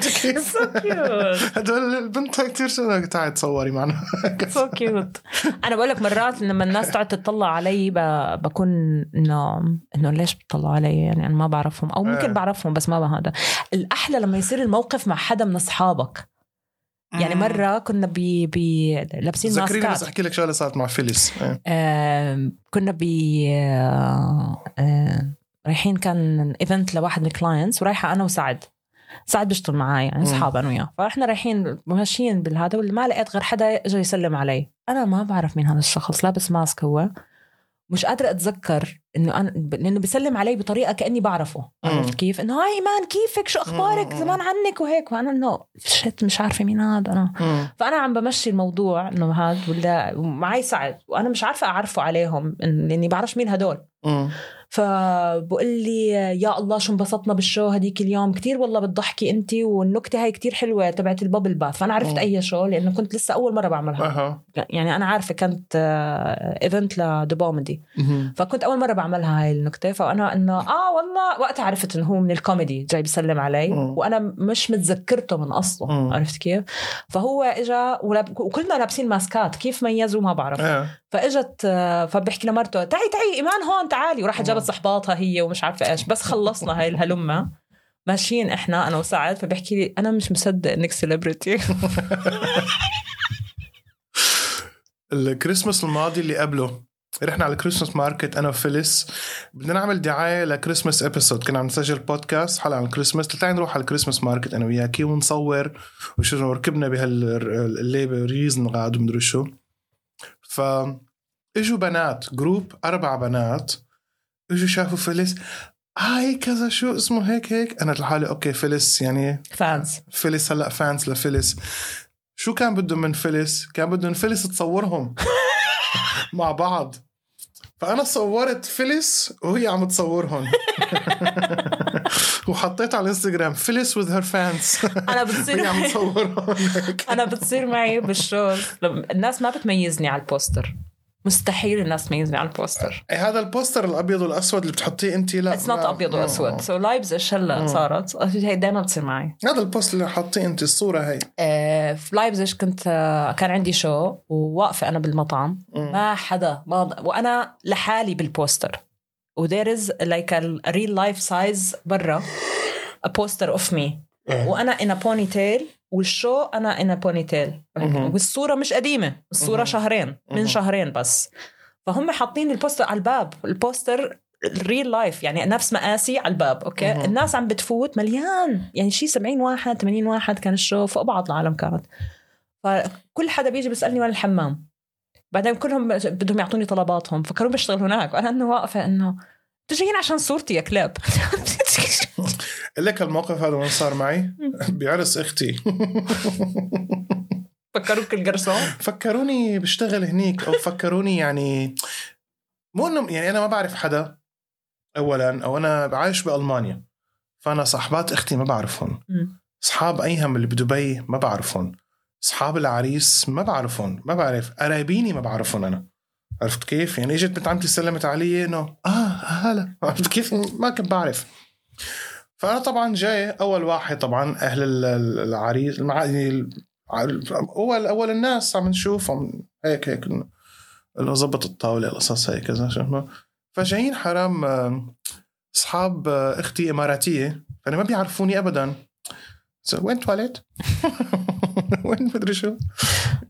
كتير. كيف؟ so cute. هدول بنتها كتير شو تعي تصوري معنا؟ So cute. أنا بقول لك مرات لما الناس تقعد تطلع علي بكون إنه إنه ليش بتطلعوا علي؟ يعني أنا ما بعرفهم. أو. ممكن بعرفهم بس ما هذا الأحلى لما يصير الموقف مع حدا من أصحابك. يعني مم. مرة كنا ب ب لابسين ذكريني بس ماسكات أحكي لك شغلة صارت مع فيليس. آم، كنا ب آه، آه، رايحين كان event لواحد من ال clients ورايحة أنا وسعد سعد بيشتغل معي يعني. أصحاب أنا وياه فإحنا رايحين ماشيين بالهذا واللي ما لقيت غير حدا اجى يسلم علي أنا ما بعرف مين هذا الشخص لابس ماسك هو مش قادرة أتذكر إنه أنا لأنه بيسلم علي بطريقة كأني بعرفه. عرفت كيف؟ إنه هاي إيمان كيفك شو أخبارك. زمان عنك وهيك وأنا إنه شت مش عارفة مين هذا أنا مم. فأنا عم بمشي الموضوع إنه هذا ولا معي سعد وأنا مش عارفة أعرفه عليهم لأني بعرفش مين هدول. فبقول لي يا الله شو انبسطنا بالشو هديك اليوم كتير والله بتضحكي انت والنكتة هاي كتير حلوة تبعت البابل باث فأنا عرفت مم. أي شو لأنه كنت لسه أول مرة بعملها أها يعني أنا عارفة كانت event ل Dubomedy مهم. فكنت أول مرة بعملها هاي النكتة فأنا إنه آه والله وقتها عرفت إنه هو من الكوميدي جاي بيسلم علي مم. وأنا مش متذكرته من أصله مم. عرفت كيف فهو اجى ولاب... وكلنا لابسين ماسكات كيف ميزوا ما بعرف إيه. فإجت آه، فبحكي لمرته تعي تعي إيمان هون تعالي وراحت جابت صحباتها هي ومش عارفة إيش. بس خلصنا هاي الهلمة. ماشيين إحنا أنا وسعد فبحكي لي أنا مش مصدق إنك celebrity الكريسماس الماضي اللي قبله رحنا على ال Christmas market أنا وفيليس بدنا نعمل دعاية ل Christmas episode كنا عم نسجل بودكاست حلقة عن الكريسماس. تعالي نروح على ال Christmas market أنا وياكي ونصور وشو ركبنا بهالليبه reason ومدري شو. ف إجوا بنات group أربع بنات. اجوا شافوا فيليس؟ هاي كذا شو اسمه؟ هيك هيك. أنا لحالي أوكي فيليس يعني fans. فيليس هلا fans لفيليس. شو كان بدهم من فيليس؟ كان بدهم فيليس تصورهم مع بعض. فأنا صورت فيليس وهي عم تصورهم. وحطيت على الإنستغرام فيليس with her fans. أنا بتصير عم تصورهم. أنا بتصير معي بالشغل الناس ما بتميزني على البوستر. مستحيل الناس تميزني على البوستر. إيه هذا البوستر الأبيض والأسود اللي بتحطيه انت لا it's not ابيض واسود. so لايبزيش هلا صارت. هي دائما بتصير معي. هذا البوستر اللي حاطيه انت الصورة هي. آه، في لايبزيج كنت آه، كان عندي show وواقفة أنا بالمطعم. مم. ما حدا ما وأنا لحالي بالبوستر. و there is like real life size برا. A poster of me. إيه. وأنا in a ponytail. وال show أنا ponytail مهم. والصورة مش قديمة. الصورة. شهرين من. شهرين بس. فهم حاطين البوستر على الباب. البوستر ال real life يعني نفس مقاسي على الباب أوكي. الناس عم بتفوت مليان. يعني شي 70 واحد 80 واحد كان ال show فوق بعض العالم كانت. فكل حدا بيجي بيسألني وين الحمام. بعدين كلهم بدهم يعطوني طلباتهم. فكانوا بشتغل هناك. وأنا إنه واقفة إنه تجيين عشان صورتي يا كلاب. لك الموقف هذا وين صار معي؟ بعرس أختي. فكروك القرصون فكروني بشتغل هنيك أو فكروني يعني مو انه يعني أنا ما بعرف حدا اولا أو أنا عايش بألمانيا. فأنا صاحبات أختي ما بعرفهم. أصحاب ايهم اللي بدبي ما بعرفهم. أصحاب العريس ما بعرفهم. ما بعرف. قرايبيني ما بعرفهم أنا. عرفت كيف؟ يعني إجت بنت عمتي سلمت علي إنه آه هلا. عرفت كيف؟ ما كنت بعرف. فانا طبعا جاي أول واحد طبعا أهل ال- ال- العريس المع... يعني اول أول الناس عم نشوفهم هيك هيك إنه ظبط الطاولة القصص هيك كذا فجايين حرام أصحاب آه، أختي إماراتية. فانا ما بيعرفوني ابدا. وين تواليت؟ وين مدري شو.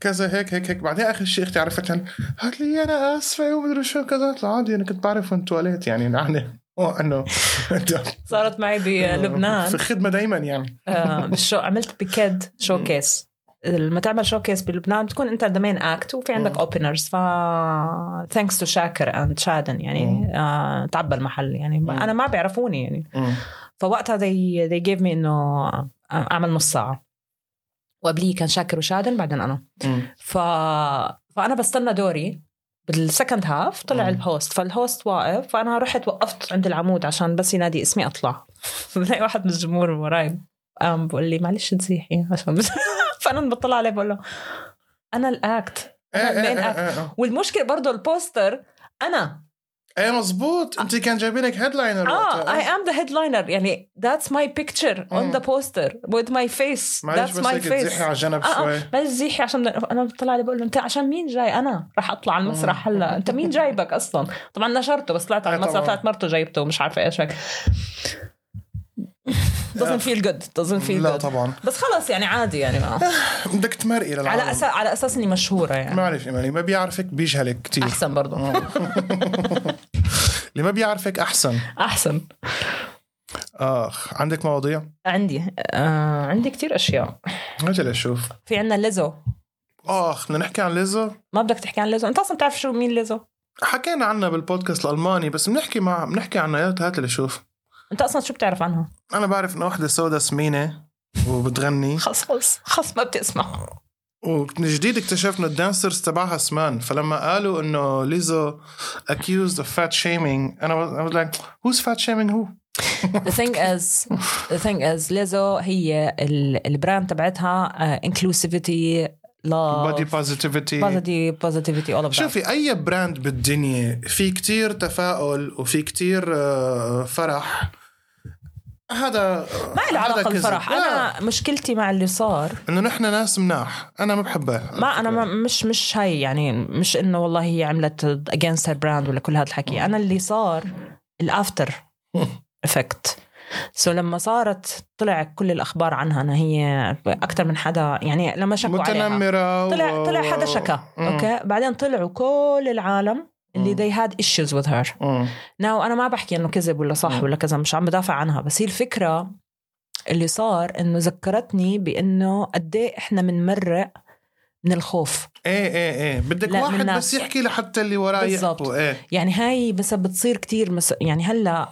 كذا هيك هيك هيك. بعدين آخر شيء أختي عرفت يعني قالت لي أنا آسفة ومدري شو كذا. قلت عادي أنا كنت بعرف وين تواليت يعني يعني انه صارت معي بلبنان في خدمه دائما يعني آه، بالشو عملت ب KED showcase لما تعمل showcase بلبنان بتكون أنت the main act وفي عندك. openers ف thanks to شاكر and شادن يعني. آه، تعبى المحل يعني. أنا ما بيعرفوني يعني. فوقتها they, they gave me إنه أعمل نص ساعة وقبلية كان شاكر وشادن بعدين أنا. ف... فأنا بستنى دوري بال second half طلع مم. ال host فال host واقف فانا رحت وقفت عند العمود عشان بس ينادي اسمي أطلع بلاقي واحد من الجمهور وراي قام بقول لي معلش تزيحي عشان فأنا بطلع عليه بقول له أنا ال act act. إيه إيه والمشكلة برضه البوستر أنا إيه مزبوط انت كان جايبينك headliner آه I am the headliner يعني that's my picture on. the poster with my face. معلش that's بس my هيك face. تزحي على جنب آه شوي. آه بس زيحي عشان أنا بطلع عليه بقول له أنت عشان مين جاي؟ أنا رح أطلع على المسرح هلا. أنت مين جايبك أصلا؟ طبعا نشرته بس طلعت على آه، المسرح. طلعت مرته جايبته ومش عارفة إيش هيك. Doesn't feel good. Doesn't feel لا good. طبعا. بس خلص يعني عادي يعني ما. بدك تمرقي للعالم. على أساس على أساس إني مشهورة يعني. معلش إيمان اللي ما بيعرفك بيجهلك كتير. أحسن برضه اللي ما بيعرفك أحسن. أحسن. آخ عندك مواضيع؟ عندي. آه عندي كتير أشياء. أجل أشوف. في عنا ليزو. آخ بدنا نحكي عن ليزو؟ ما بدك تحكي عن ليزو. أنت أصلا بتعرف شو مين ليزو؟ حكينا عنها بالبودكاست الألماني بس بنحكي مع بنحكي عنها يا هات لشوف انت أصلا شو بتعرف عنها؟ أنا بعرف إنه وحدة سودا سمينة وبتغني. خلص خلص خلص ما بتسمع ومن جديد اكتشفنا ال dancers تبعها سمان فلما قالوا إنه ليزو accused of fat shaming أنا I was like who's fat shaming who? The thing is the thing is ليزو هي ال- ال brand تبعتها inclusivity love body positivity. positivity positivity all of that. شوفي أي brand بالدنيا في كتير تفاؤل وفي كتير آه، فرح. هذا ما له علاقة. بالفرح. أنا مشكلتي مع اللي صار. إنه نحن ناس مناح. أنا ما بحبها ما أنا ما مش مش هاي يعني مش إنه والله هي عملت against her brand ولا كل هذا الحكي. أنا اللي صار ال after effect so لما صارت طلع كل الأخبار عنها انها هي أكثر من حدا يعني لما شكوا عليها. متنمرة طلع و- طلع حدا شكا. أوكي؟ بعدين طلعوا كل العالم اللي they had issues with her. now أنا ما بحكي إنه كذب ولا صح. ولا كذا مش عم بدافع عنها بس هي الفكرة اللي صار إنه ذكرتني بإنه قد إيه إحنا بنمرق من الخوف إيه إيه إيه بدك واحد. بس يحكي لحتى اللي وراه بالضبط. يحكوا إيه يعني هاي بس بتصير كتير مس... يعني هلأ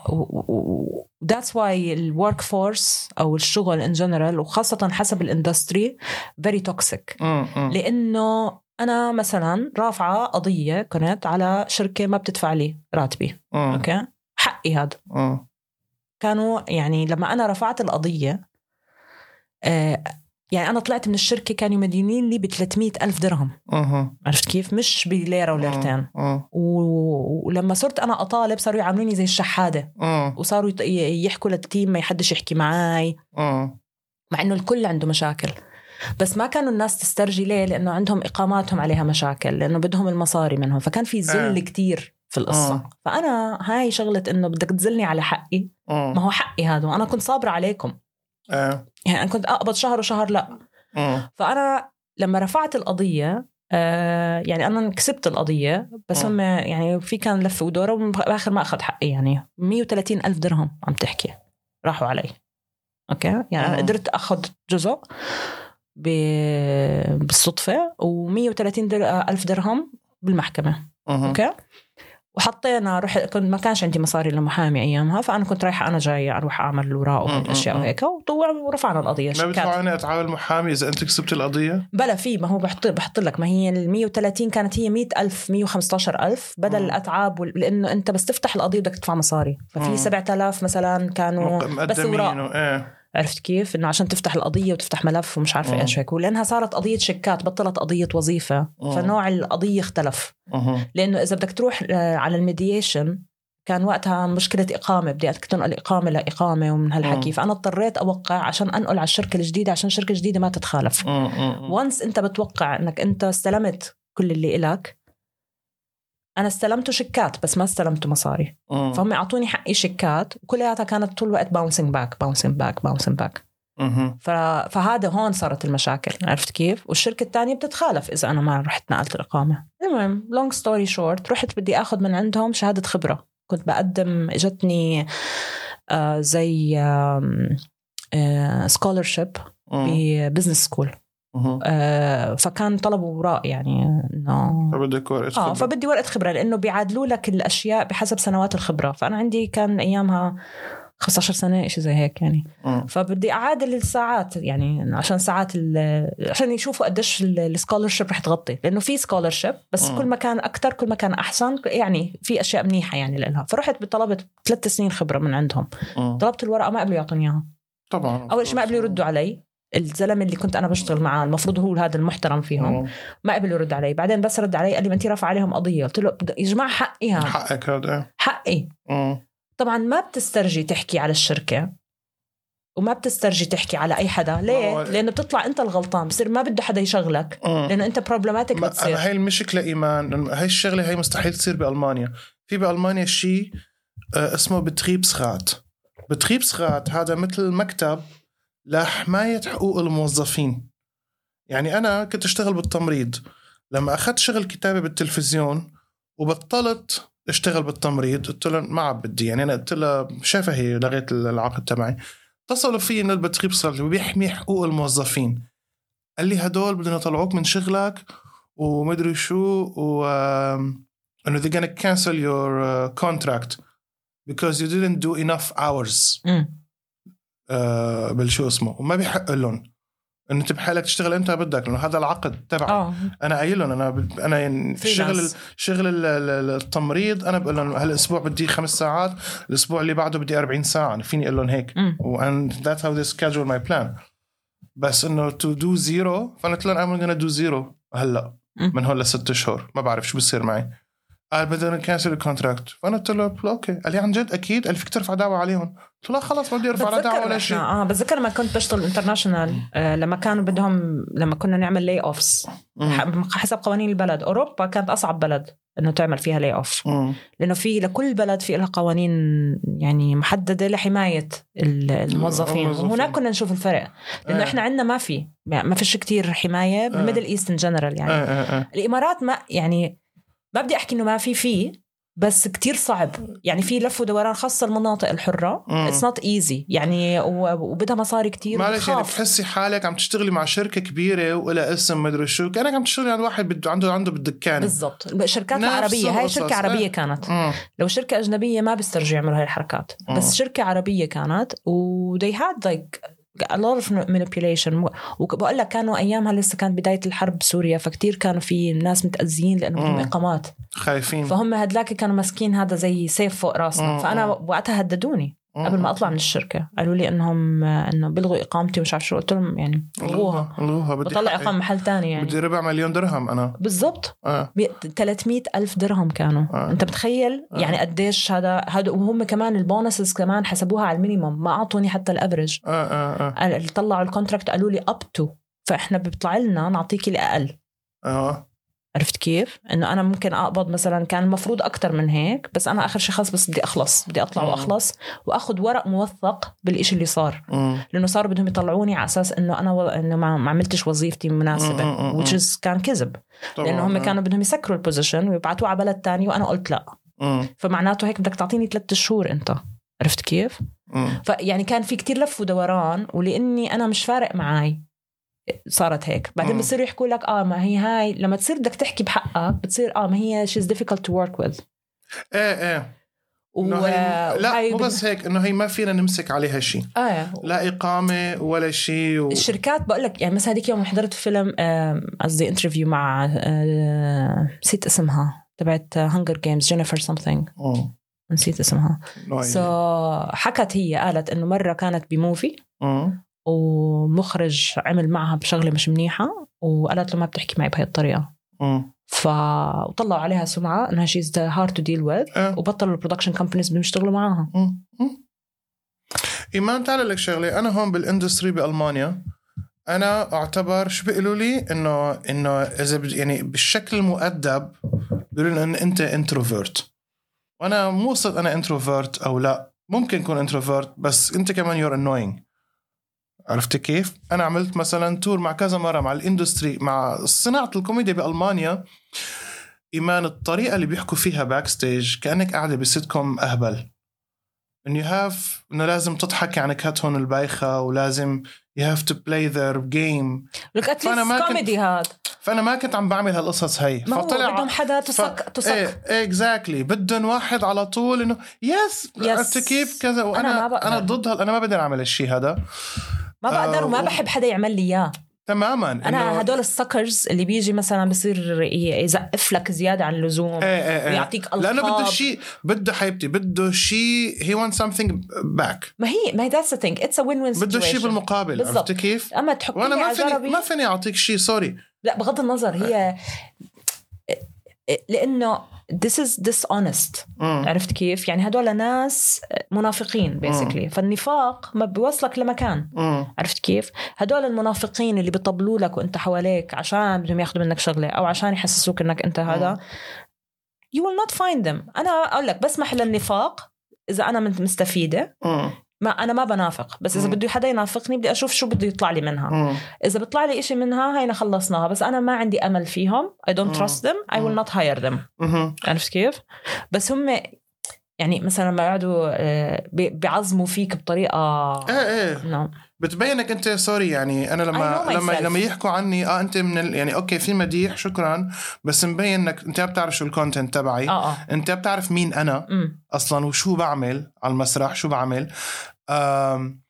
that's why ال workforce أو الشغل in general وخاصة حسب ال industry very toxic. لإنه أنا مثلا رافعة قضية كنت على شركة ما بتدفع لي راتبي مم. أوكي حقي هذا مم. كانوا يعني لما أنا رفعت القضية آه يعني أنا طلعت من الشركة كانوا مدينين لي ب 300 ألف درهم مم. عرفت كيف مش بليرة وليرتين مم. و- ولما صرت أنا أطالب صاروا يعاملوني زي الشحادة مم. وصاروا يحكوا للتيم ما حدش يحكي معي مم. مع إنه الكل عنده مشاكل بس ما كانوا الناس تسترجي ليه لأنه عندهم إقاماتهم عليها مشاكل لأنه بدهم المصاري منهم فكان في ذل آه. كتير في القصة آه. فأنا هاي شغلة إنه بدك تزلني على حقي ما مم. هو حقي هذا وأنا كنت صابرة عليكم إيه يعني أنا كنت أقبض شهر وشهر لا مم. فأنا لما رفعت القضية آه يعني أنا كسبت القضية بس آه. هم يعني في كان لف ودورة وبآخر ما أخذ حقي يعني 130 ألف درهم عم تحكي راحوا علي أوكي يعني آه. قدرت أخذ جزء بالصدفة و130 در... ألف درهم بالمحكمة. أوكي وحطينا رحت كنت ما كانش عندي مصاري لمحامي أيامها فأنا كنت رايحة أنا جاية أروح أعمل م- والأشياء. وهيك وطوع ورفعنا القضية ما شيكات. بيدفعوني أتعامل محامي إذا أنت كسبت القضية بلا في ما هو بحط بحط لك ما هي ال 130 كانت هي 100000 115000 بدل. الأتعاب وال- لأنه أنت بس تفتح القضية بدك تدفع مصاري. ففي 7000 مثلا كانوا بس اوراق إيه عرفت كيف إنه عشان تفتح القضية وتفتح ملف ومش عارفة. إيش هيك ولأنها صارت قضية شيكات بطلت قضية وظيفة مم. فنوع القضية اختلف مم. لأنه إذا بدك تروح آه، على الميديشن كان وقتها مشكلة إقامة بدي تنقل إقامة لإقامة ومن هالحكي مم. فأنا اضطريت أوقع عشان أنقل على الشركة الجديدة عشان الشركة الجديدة ما تتخالف. once أنت بتوقع إنك أنت استلمت كل اللي إلك أنا استلمته شيكات بس ما استلمته مصاري مم. فهم اعطوني حقي شيكات وكلياتها كانت طول الوقت bouncing back bouncing back bouncing back. فهذا هون صارت المشاكل عرفت كيف والشركة الثانية بتتخالف إذا أنا ما رحت نقلت الإقامة المهم long story short رحت بدي آخذ من عندهم شهادة خبرة كنت بقدم إجتني آه زي scholarship مم. ب business school. آه، فكان طلبوا وراء يعني إنه فبدك ورقة آه خبرة. فبدي ورقة خبرة لأنه بيعادلوا لك الأشياء بحسب سنوات الخبرة. فأنا عندي كان أيامها 15 سنة شيء زي هيك يعني. مم. فبدي أعادل الساعات يعني عشان ساعات عشان يشوفوا قديش ال scholarship رح تغطي. لأنه في scholarship بس مم. كل ما كان أكثر كل ما كان أحسن. يعني في أشياء منيحة يعني لها فرحت طلبت ثلاث سنين خبرة من عندهم. مم. طلبت الورقة ما قبلوا يعطوني إياها. طبعا. أول شيء ما قبلوا يردوا علي. الزلمة اللي كنت أنا بشتغل معاه المفروض هو هذا المحترم فيهم. ما قبل يرد علي. بعدين بس رد علي قال لي ما انت رافع عليهم قضية. قلت له يا جماعة حقي هذا. حقك هذا. حقي. مم. طبعا ما بتسترجي تحكي على الشركة. وما بتسترجي تحكي على أي حدا. هو- ليه؟ لأنه بتطلع أنت الغلطان. بصير ما بده حدا يشغلك. مم. لأنه أنت problematic ما بتصير. هاي المشكلة إيمان هاي الشغلة هاي مستحيل تصير بألمانيا. في بألمانيا شيء آه، اسمه بتريبسرات بتخيبسغات هذا مثل مكتب لحمايه حقوق الموظفين. يعني أنا كنت أشتغل بالتمريض. لما أخذت شغل كتابه بالتلفزيون وبطلت أشتغل بالتمريض قلت له ما عاد بدي. يعني أنا قلت له شفهي لغيت العقد تبعي. اتصلوا في من البتخيب صار بيحمي حقوق الموظفين. قال لي هدول بدهم يطلعوك من شغلك ومدري شو و إنه they're gonna cancel your uh, contract because you didn't do enough hours. مم. Uh, بالشو اسمه. وما بيحق لهم. إنه أنت بحالك تشتغل إمتى بدك لأنه هذا العقد تبعي. آه. أنا قايل لهم أنا ب- أنا يعني. شغل شغل ال- ال- التمريض أنا بقول لهم هالأسبوع بدي خمس ساعات الأسبوع اللي بعده بدي 40 ساعة. أنا فيني أقول لهم هيك. and that's how they schedule my plan. بس إنه to do zero فأنا قلت لهم gonna do zero هلأ. من هون لست شهور ما بعرف شو بصير معي. قال بدنا نكنسل الكونتراكت فأنا قلت له أوكي. قال لي عن جد؟ أكيد. قال فيك ترفع دعوه عليهم. قلت له لا خلص ما بدي أرفع لا دعوه ولا شيء. آه بتذكر لما كنت بشتغل انترناشونال آه لما كانوا بدهم لما كنا نعمل لاي اوفس. حسب قوانين البلد. أوروبا كانت أصعب بلد إنه تعمل فيها لاي اوف. لأنه في لكل بلد في لها قوانين يعني محددة لحماية ال- الموظفين. الموظفين. وهناك كنا نشوف الفرق. لأنه آه. إحنا عندنا ما في. ما فيش كتير حماية. بال Middle East in general يعني. آه آه آه. الإمارات ما يعني ما بدي أحكي إنه ما في فيه بس كتير صعب يعني في لف ودوران خاصة المناطق الحرة. it's not easy يعني وبدها مصاري كتير معلش يعني. بتحسي حالك عم تشتغلي مع شركة كبيرة ولا اسم مدري شو كأنك عم تشتغلي عند واحد بده عنده عنده بالدكان بالضبط شركات عربية هاي. شركة عربية آه. كانت مم. لو شركة أجنبية ما بيسترجعوا يعملوا هاي الحركات مم. بس شركة عربية كانت و they had like a lot of manipulation وبقول لك كانوا أيامها لسه كانت بداية الحرب بسوريا فكتير كانوا في ناس متأذيين لأنه بدهم. إقامات خايفين فهم هدلاك كانوا ماسكين هذا زي سيف فوق راسنا. فأنا وقتها هددوني. قبل ما أطلع من الشركة. قالوا لي إنهم إنه بيلغوا إقامتي ومش عارف شو. قلت لهم يعني الغوها الغوها بدي بطلع. إقامة محل تاني يعني. بدي ربع مليون درهم أنا. بالضبط. آه. 300 ألف درهم كانوا. آه. آه. أنت متخيل؟ آه. آه. يعني قديش هذا هذا وهم كمان ال bonuses كمان حسبوها على ال minimum. ما أعطوني حتى ال average آه آه آه, اللي طلعوا ال contract قالوا لي up to فإحنا بيطلع لنا نعطيكي الأقل. آه. عرفت كيف؟ إنه أنا ممكن أقبض مثلا كان المفروض أكثر من هيك بس أنا آخر شيء خلص بس بدي أخلص بدي أطلع. وأخلص وأخذ ورق موثق بالإشي اللي صار. لأنه صاروا بدهم يطلعوني على أساس إنه أنا و... إنه ما عملتش وظيفتي مناسبة which is كان كذب لأنه هم آه. كانوا بدهم يسكروا البوزيشن ويبعتوه على بلد تاني وأنا قلت لا. فمعناته هيك بدك تعطيني ثلاثة شهور أنت عرفت كيف؟ فيعني كان في كتير لف ودوران ولأني أنا مش فارق معي صارت هيك بعدين. بصيروا يحكوا لك آه ما هي هاي لما تصير بدك تحكي بحقك بتصير آه ما هي she's difficult to work with إيه إيه و... هي... لا مو بس هيك إنه هي ما فينا نمسك عليها شيء آه لا إقامة ولا شيء و... الشركات بقول لك يعني مثلا هذيك يوم حضرت فيلم قصدي interview مع آه، نسيت اسمها تبعت Hunger Games Jennifer something. نسيت اسمها No so idea. حكت هي قالت إنه مرة كانت ب movie. ومخرج عمل معها بشغلة مش منيحة وقالت له ما بتحكي معي بهي الطريقة. ف وطلعوا عليها سمعة إنها she's hard to deal with. وبطلوا ال production companies بدهم يشتغلوا معاها مم. مم. إيمان تعال لك شغلة أنا هون بال industry بألمانيا أنا أعتبر شو بيقولوا لي إنه إنه إذا يعني بالشكل المؤدب بيقولوا لي إن أنت introvert وأنا مو صدق أنا introvert أو لا ممكن يكون introvert بس أنت كمان you're annoying عرفت كيف؟ أنا عملت مثلا tour مع كذا مرة مع ال industry مع صناعة الكوميديا بألمانيا. إيمان الطريقة اللي بيحكوا فيها backstage كأنك قاعدة بسيت كوم أهبل. And you have إنه لازم تضحك عن نكهتهم البايخة ولازم you have to play their game لك فأنا ما كوميدي هاد. فأنا ما كنت عم بعمل هالقصص هي. ما هو بدهم حدا تسك تسك إيه exactly بدهم واحد على طول إنه yes Yes. عرفت كيف كذا؟ وأنا ما أنا, بقدر. أنا ضد هال- أنا ما بقدر اعمل الشيء هذا. ما بقدر آه، وما بحب حدا يعمل لي إياه. تماما أنا إنه- هدول ال suckers اللي بيجي مثلا بصير يزقف لك زيادة عن اللزوم إيه إيه إيه. ويعطيك القاب لأنه بده شيء بده حبيبتي بده شيء he want something back ما هي ما هي that's the thing it's a win win بده شيء بالمقابل بالضبط. عرفت كيف؟ أما تحكي وأنا ما فيني ما فيني أعطيك شيء sorry لا بغض النظر هي لأنه this is dishonest مم. عرفت كيف؟ يعني هدول ناس منافقين basically فالنفاق ما بيوصلك لمكان مم. عرفت كيف؟ هدول المنافقين اللي بيطبلوا لك وانت حواليك عشان بدهم ياخذوا منك شغلة أو عشان يحسسوك إنك أنت هذا you will not find them أنا أقول لك بسمح للنفاق إذا أنا مستفيدة مم. ما أنا ما بنافق. بس إذا. بده حدا ينافقني بدي أشوف شو بده يطلع لي منها. مم. إذا بيطلع لي إشي منها هينا خلصناها. بس أنا ما عندي أمل فيهم. Trust them. I will مم. not hire them. مهم. عرفت كيف؟ بس هم يعني مثلا لما يقعدوا آه، بي- بيعظموا فيك بطريقة إيه إيه. no بتبينك أنت sorry يعني أنا لما لما. لما يحكوا عني آه أنت من ال... يعني okay في مديح شكرا بس مبين إنك أنت بتعرف شو ال content تبعي. آه آه. أنت بتعرف مين أنا أمم. أصلا وشو بعمل على المسرح شو بعمل. آم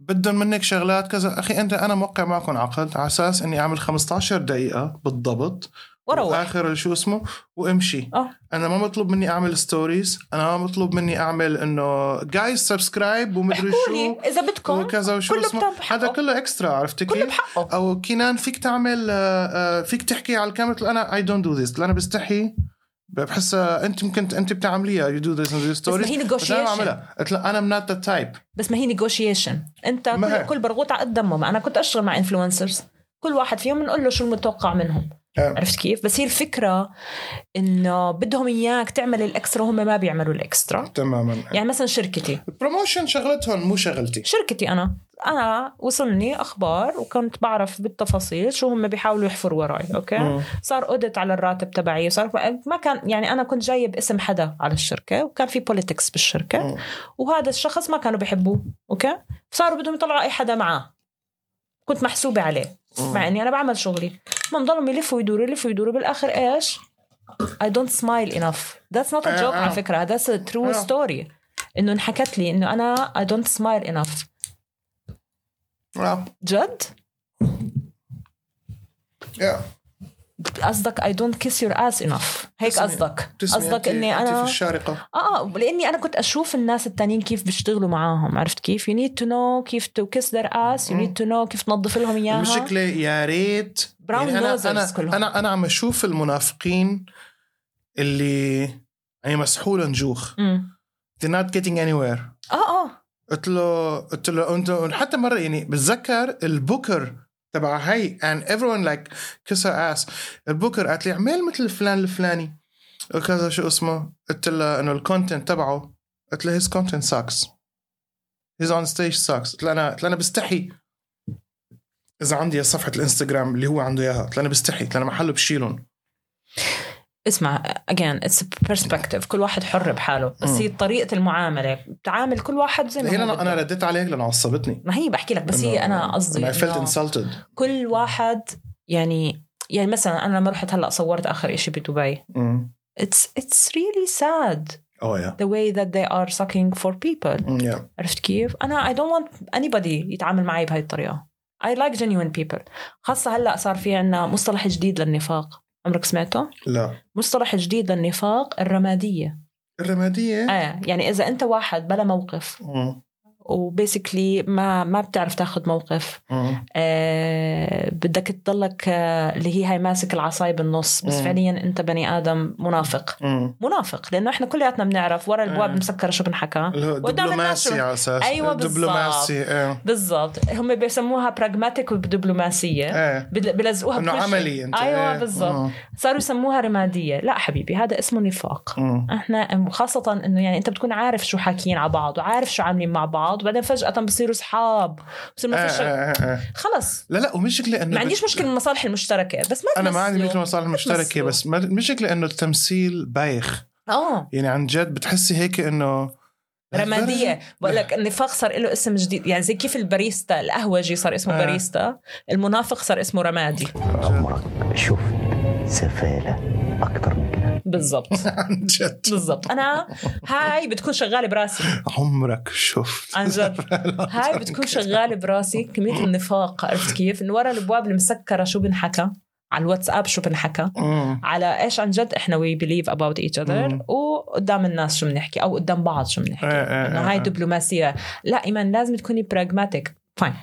بدهم منك شغلات كذا. أخي أنت أنا موقع معكم عقد على أساس إني أعمل 15 دقيقة بالضبط. وروح اخر شو اسمه وأمشي. آه. أنا ما مطلوب مني أعمل stories أنا ما مطلوب مني أعمل إنه guys subscribe ومدري شو. إذا بدكم. وكذا وشو كله اسمه. هذا كله extra عرفت كله؟ بحقه. أو كينان فيك تعمل آه، آه، فيك تحكي على الكاميرا. أنا I don't do this أنا بستحي. بحس آه، أنت ممكن أنت بتعمليها you do this بس ما هي بس أنا. بعملها. قلت له أنا not the type بس ما هي negotiation أنت كل. كل برغوت على قد دمه أنا كنت أشتغل مع influencers كل واحد فيهم بنقول له شو المتوقع منهم. عرفت كيف؟ بس هي الفكرة إنه بدهم إياك تعمل ال extra وهم ما بيعملوا ال extra. تماما. يعني مثلا شركتي. ال promotion شغلتهم مو شغلتي. شركتي أنا. أنا وصلني أخبار وكنت بعرف بالتفاصيل شو هم بيحاولوا يحفروا وراي okay؟ مم. صار audit على الراتب تبعي صار ما كان يعني أنا كنت جاية باسم حدا على الشركة وكان في politics بالشركة. مم. وهذا الشخص ما كانوا بيحبوه okay؟ صاروا بدهم يطلعوا أي حدا معاه. كنت محسوبة عليه. مع إني أنا بعمل شغلي ما ضلوا يلفوا يدوروا يلفوا يدوروا بالآخر إيش I don't smile enough that's not a آه، joke آه. على فكرة that's a true آه. story إنه انحكت لي إنه أنا I don't smile enough آه. جد يا. قصدك I don't kiss your ass enough. هيك قصدك قصدك إني أنا في الشارقة. آه آه لأني أنا كنت أشوف الناس التانيين كيف بيشتغلوا معاهم. عرفت كيف؟ You need to know كيف kiss their ass. You مم. need to know كيف تنظف لهم إياها. المشكلة يا ريت. أنا nosers أنا كلهم. أنا أنا عم أشوف المنافقين اللي يعني مسحول نجوخ. مم. they're not getting anywhere. آه آه. قلت له قلت له انت حتى مرة يعني بتذكر البوكر تبع هي and everyone like kiss her ass. البوكر قالت لي اعمل مثل فلان الفلاني. وكذا شو اسمه؟ قلت لها إنه الكونتنت تبعه. قلت له his content sucks. He's on stage sucks. قلت له أنا قلت له أنا بستحي. إذا عندي صفحة الإنستغرام اللي هو عنده إياها قلت له أنا بستحي. قلت له أنا محله بشيلهم اسمع again it's a perspective. كل واحد حر بحاله. بس. هي طريقة المعاملة. بتعامل كل واحد زي ما هو أنا أنا. رديت عليك لأنه عصبتني. ما هي بحكي لك بس هي أنا قصدي I felt insulted. كل واحد يعني يعني مثلا أنا لما رحت هلأ صورت آخر إشي بدبي. it's it's really sad اوه يا the way that they are sucking for people. يا عرفت كيف؟ أنا I don't want anybody يتعامل معي بهاي الطريقة. I like genuine people. خاصة هلأ صار في عنا مصطلح جديد للنفاق. عمرك سمعته؟ لا مصطلح جديد للنفاق الرمادية الرمادية آه يعني إذا أنت واحد بلا موقف مم. وبيسكلي ما ما بتعرف تاخذ موقف. آه بدك تضلك آه اللي هي هاي ماسك العصاية بالنص بس مم. فعليا أنت بني آدم منافق مم. منافق لأنه إحنا كلياتنا بنعرف ورا البواب. مسكرة شو بنحكى دبلوماسي على أساس بالضبط. دبلوماسي إيه بالضبط هم بيسموها براغماتيك ودبلوماسية إيه بل- بلزقوها إنه. عملي أنت أيوه إيه. بالضبط. صاروا يسموها رمادية لا حبيبي هذا اسمه نفاق مم. إحنا خاصة إنه يعني أنت بتكون عارف شو حاكيين على بعض وعارف شو عاملين مع بعض وبعدين فجأة بصيروا اصحاب بصير ما آه، في شغل آه، آه، آه. خلص لا لا ومشكلة إنه ما عنديش مشكلة بالمصالح المشتركة بس ما أنا ما عندي تمثلوا. مشكلة مصالح مشتركة تمثلوا. بس ما- مشكلة إنه التمثيل بايخ آه يعني عن جد بتحسي هيك إنه رمادية بقول لك النفاق صار له اسم جديد يعني زي كيف الباريستا القهوجي صار اسمه آه. باريستا المنافق صار اسمه رمادي عمرك شفت سفالة أكتر من بالضبط. عن جد. بالضبط. أنا هاي بتكون شغالة براسي. عمرك شفت. عن جد. هاي بتكون شغالة براسي. كمية النفاق عرفت كيف؟ انه ورا الأبواب المسكرة شو بنحكى؟ على الواتساب شو بنحكى. على إيش عن جد إحنا we believe about each other. وقدام الناس شو بنحكي؟ أو قدام بعض شو بنحكي؟ إيه، إيه، إنه إيه، هاي. دبلوماسية. لا إيمان لازم تكوني براغماتيك fine.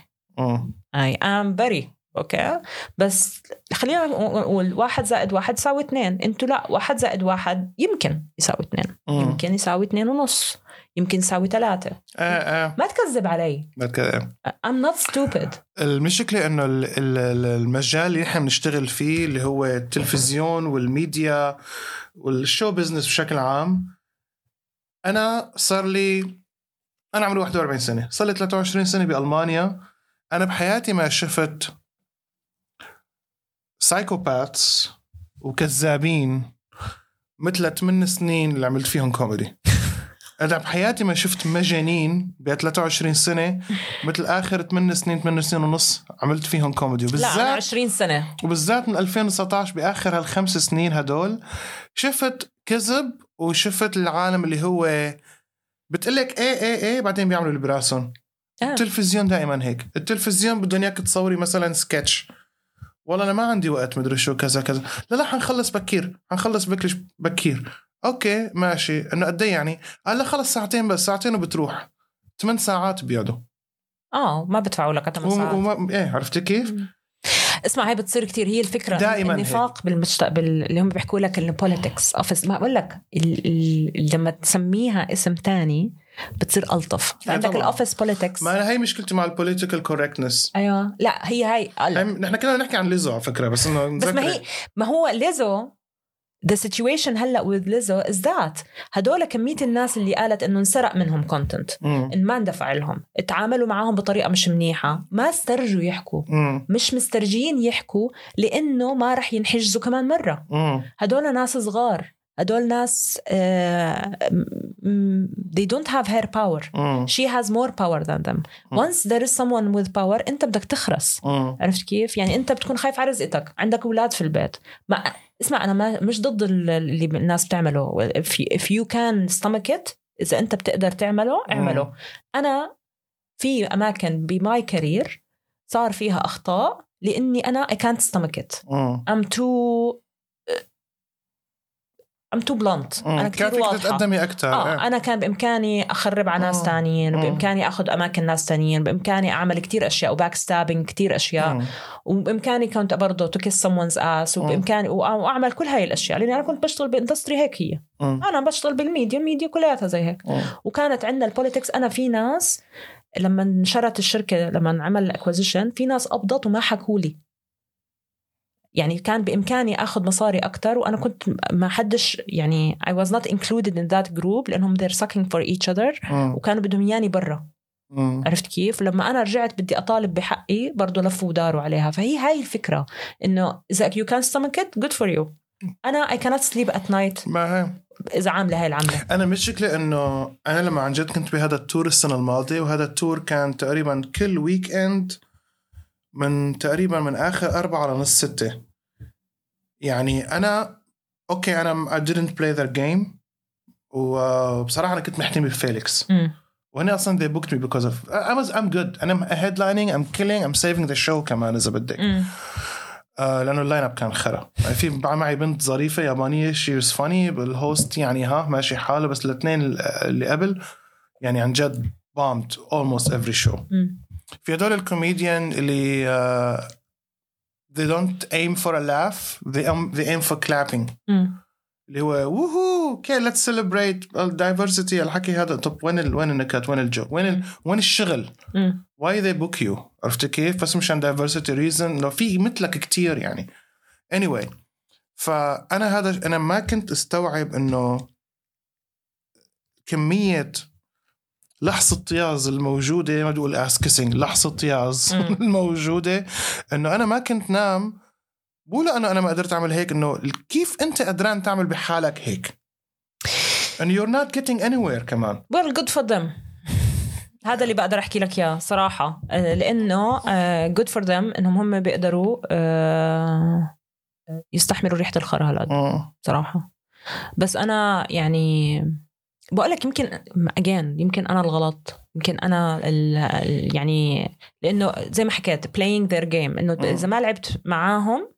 I am pre okay؟ بس خلينا نقول واحد زائد واحد يساوي اثنين. أنتوا لا واحد زائد واحد يمكن يساوي اثنين. مم. يمكن يساوي اثنين ونص. يمكن يساوي ثلاثة. إيه إيه ما تكذب علي. بتك- I'm not stupid. المشكلة إنه ال- ال- ال- المجال اللي نحن بنشتغل فيه اللي هو التلفزيون والميديا وال show business بشكل عام أنا صار لي أنا عمري 41 سنة. صار لي 23 سنة بألمانيا. أنا بحياتي ما شفت psychopaths وكذابين مثل 8 سنين اللي عملت فيهم كوميدي أنا بحياتي ما شفت مجانين ب 23 سنة مثل آخر 8 سنين 8 سنين ونص عملت فيهم كوميدي لا أنا وبالذات 20 سنة. وبالذات من 2019 بآخر هالخمس سنين هدول شفت كذب وشفت العالم اللي هو بتقلك إيه إيه إيه بعدين بيعملوا اللي براسهم. آه. التلفزيون دائما هيك. التلفزيون بدهم إياك تصوري مثلا سكتش. والله أنا ما عندي وقت مدري شو كذا كذا. لا لا حنخلص بكير حنخلص بكرش بكير. okay ماشي. إنه قد إيه يعني؟ قال لا خلص ساعتين بس ساعتين وبتروح. ثمان ساعات بيقعدوا. آه ما بدفعوا لك 8 ساعات. وما إيه عرفتي كيف؟ اسمع هي بتصير كتير. هي الفكرة دائماً النفاق بالمجت... بال... اللي هم بيحكوا لك ال politics office ما بقول لك ال... ال... لما تسميها اسم تاني بتصير ألطف. عندك. ال office politics ما أنا هي مشكلتي مع ال political correctness أيوه. لا هي هاي هلا. نحن كنا نحكي عن ليزو على فكرة بس إنه بس ما هي ما هو ليزو the situation هلأ with ليزو is that. هدول كمية الناس اللي قالت إنه انسرق منهم content. إن ما اندفع لهم. تعاملوا معاهم بطريقة مش منيحة. ما استرجوا يحكوا. مم. مش مسترجيين يحكوا لإنه ما رح ينحجزوا كمان مرة. مم. هدول ناس صغار. هدول ناس آه، they don't have her power مم. she has more power than them once there is someone with power انت بدك تخرس مم. عرفت كيف؟ يعني انت بتكون خايف على رزقتك، عندك أولاد في البيت، ما اسمع أنا ما مش ضد ال- اللي الناس بتعمله if you, if you can stomach it إذا انت بتقدر تعمله اعمله. أنا في أماكن بماي كارير صار فيها أخطاء لإني أنا I can't stomach it. مم. I'm too Too blunt. مم. أنا كثير واضحة. تتقدمي أكثر آه أنا كان بإمكاني أخرب على ناس آه. تانيين آه. بإمكاني أخذ أماكن ناس تانيين بإمكاني أعمل كتير أشياء و back stabbing كتير أشياء. وبإمكاني كنت برضه to kiss someone's ass وبإمكاني وأ- وأعمل كل هاي الأشياء. لأني أنا كنت بشتغل ب industry هيك هي. أنا بشتغل بالميديا الميديا كلياتها زي هيك. وكانت عندنا ال politics أنا في ناس لما انشرت الشركة لما عمل acquisition في ناس قبضت وما حكوا لي. يعني كان بإمكاني أخذ مصاري أكثر وأنا كنت ما حدش يعني I was not included in that group لأنهم they're sucking for each other وكانوا بدهم إياني برا. عرفت كيف؟ لما أنا رجعت بدي أطالب بحقي برضه لفوا وداروا عليها. فهي هاي الفكرة إنه إذا you can stomach it good for you. أنا I cannot sleep at night. ما هي؟ إذا عاملة هاي العملة. أنا مشكلة إنه أنا لما عن جد كنت بهذا ال tour السنة الماضية وهذا ال tour كان تقريبا كل weekend من تقريبا من آخر أربعة لنص ستة. يعني أنا okay أنا I didn't play their game. وبصراحة أنا كنت محتمي بفيليكس. وهنا أصلا they booked me because of I was I'm good. أنا headlining I'm killing I'm saving the show كمان إذا بدك. آه لأنه ال lineup كان خرا. يعني في معي بنت ظريفة يابانية she was funny بال host يعني ها ماشي حاله بس الاثنين اللي قبل يعني عن جد bombed almost every show. في هدول الكوميديان اللي آه they don't aim for a laugh they aim, they aim for clapping. اللي هو woohoo okay let's celebrate ال diversity الحكي هذا طب وين ال وين النكت وين الجو وين ال وين الشغل. why they book you عرفت كيف؟ بس مشان diversity reason لو في مثلك كتير يعني. Anyway فأنا هذا أنا ما كنت أستوعب إنه كمية لحظة طياز الموجودة ما بدي اس كيسنج لحظة طياز. الموجودة إنه أنا ما كنت نام مو لأنه أنا ما قدرت أعمل هيك إنه كيف أنت قدران تعمل بحالك هيك؟ And you're not getting anywhere كمان. Well good for them. هذا اللي بقدر أحكي لك إياه صراحة. آه، لأنه آه، good for them إنهم هم بيقدروا آه، يستحملوا ريحة الخرا هالقد. صراحة. بس أنا يعني بقول لك يمكن اجين يمكن أنا الغلط. يمكن أنا ال ال- يعني لأنه زي ما حكيت playing their game. إنه. إذا ما لعبت معاهم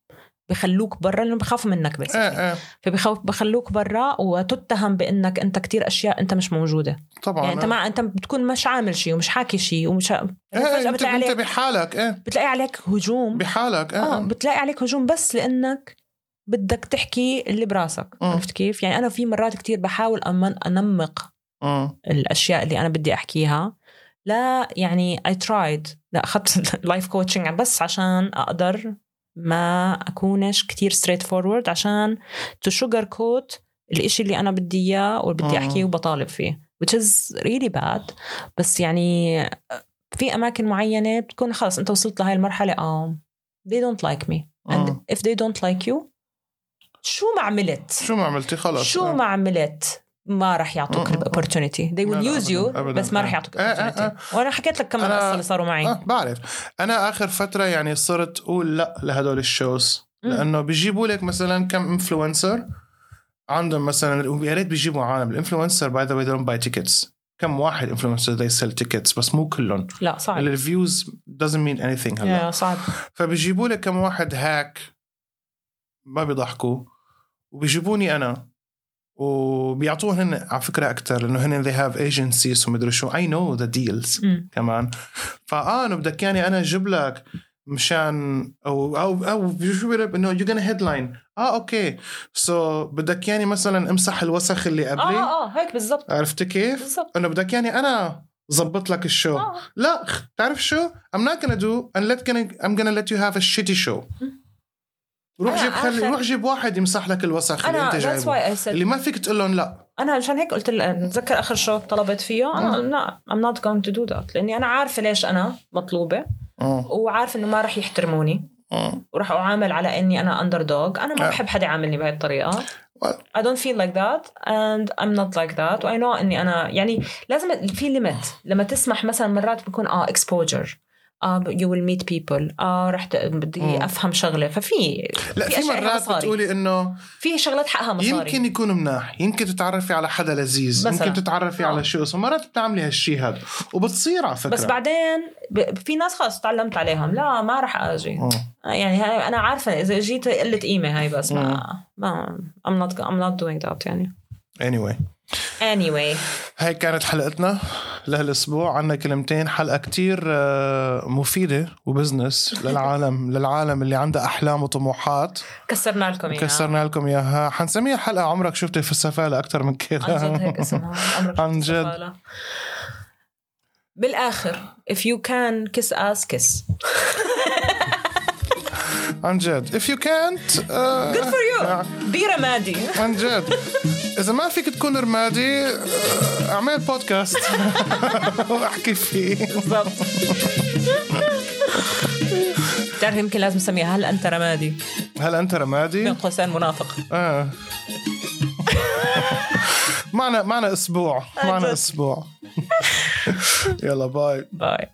بخلوك برا لأنه بخافوا منك بس إيه إيه فبخوف بخلوك برا وتتهم بإنك أنت كتير أشياء أنت مش موجودة. طبعا يعني أنت ما أنت بتكون مش عامل شيء ومش حاكي شيء ومش فجأة انت, بتلاقي أنت عليك بحالك إيه بتلاقي عليك هجوم. بحالك إيه آه. بتلاقي عليك هجوم بس لأنك بدك تحكي اللي براسك. عرفت كيف يعني أنا في مرات كتير بحاول أنمق مم. الأشياء اللي أنا بدي أحكيها لا يعني I tried لا أخذت life coaching بس عشان أقدر ما أكونش كتير straightforward عشان to sugar coat الإشي اللي أنا بدي إياه واللي بدي. أحكيه وبطالب فيه which is really bad بس يعني في أماكن معينة بتكون خلص أنت وصلت لهي المرحلة آه they don't like me and if they don't like you شو ما عملت؟ شو ما عملتي خلص شو آه. ما عملت ما رح يعطوك آه. ال opportunity they لا، will use you أبداً،. بس ما رح يعطوك آه، آه، opportunity. وأنا حكيت لك كم القصة اللي صاروا معي. آه بعرف. أنا آخر فترة يعني صرت أقول لا لهدول ال shows. مم. لأنه بيجيبوا لك مثلا كم influencer عندهم مثلا يا ريت بيجيبوا عالم. ال influencer by the way don't buy tickets كم واحد influencer they sell tickets بس مو كلهم. لا صعب. ال reviews doesn't mean anything هلأ. صعب. فبيجيبوا لك كم واحد هاك ما بيضحكوا وبيجيبوني أنا وبيعطوه هن على فكرة أكثر لأنه هن they have agencies ومدري شو. I know the deals مم. كمان. فآه إنه بدك يعني أنا أجيب لك مشان أو أو أو شو بيقول إنه you gonna headline آه okay. so so بدك يعني مثلا امسح الوسخ اللي آه قبلي. آه آه هيك بالضبط. عرفت كيف؟ بالضبط. إنه بدك يعني أنا ظبط لك ال show. آه. لا تعرف شو؟ I'm not gonna do and let gonna I'm gonna let you have a shitty show. روح جيب خلي روح جيب واحد يمسح لك الوسخ اللي أنت جايبه. اللي ما فيك تقول لهم لا. أنا عشان هيك قلت نتذكر آخر show طلبت فيه. أنا لا I'm not going to do that. لأني أنا عارفة ليش أنا مطلوبة. آه. وعارفة إنه ما رح يحترموني. آه. وراح أعامل على إني أنا underdog أنا ما آه. بحب حدا يعاملني بهي الطريقة. I don't feel like that and I'm not like that. و I know إني أنا يعني لازم في limit لما تسمح مثلا مرات بيكون آه exposure. آه you will meet people. آه رح بدي مم. أفهم شغلة. ففي لا في إلها مرات. بتقولي إنه في شغلات حقها مصاري. يمكن يكون مناح. يمكن تتعرفي على حدا لذيذ. مثلاً. يمكن تتعرفي آه. على شو اسمه. مرات بتعملي هالشي هذا وبتصير على فكرة. بس بعدين ب... في ناس خلص تعلمت عليهم. لا ما رح آجي. آه. يعني هاي أنا عارفة. إذا جيت قله قيمة هاي بس ما ما I'm not I'm not doing that يعني. Anyway. Anyway. هاي كانت حلقتنا لهالأسبوع. عنا كلمتين. حلقة كتير آه، مفيدة وبزنس للعالم للعالم اللي عنده أحلام وطموحات. كسرنا لكم إياها. كسرنا لكم إياها. حنسميها حلقة عمرك شفتي في السفالة أكثر من كده. عن جد هيك اسمها. عمرك عن جد. بالآخر if you can kiss ass kiss. عن جد. If you can't آه، good for you. be رمادي. عن جد. إذا ما فيك تكون رمادي آه، أعمل بودكاست وأحكي فيه. بالضبط. بتعرف يمكن لازم نسميها. هل أنت رمادي؟ هل أنت رمادي؟ بين قوسين منافق. معنا معنا أسبوع. معنا جد. أسبوع. يلا باي باي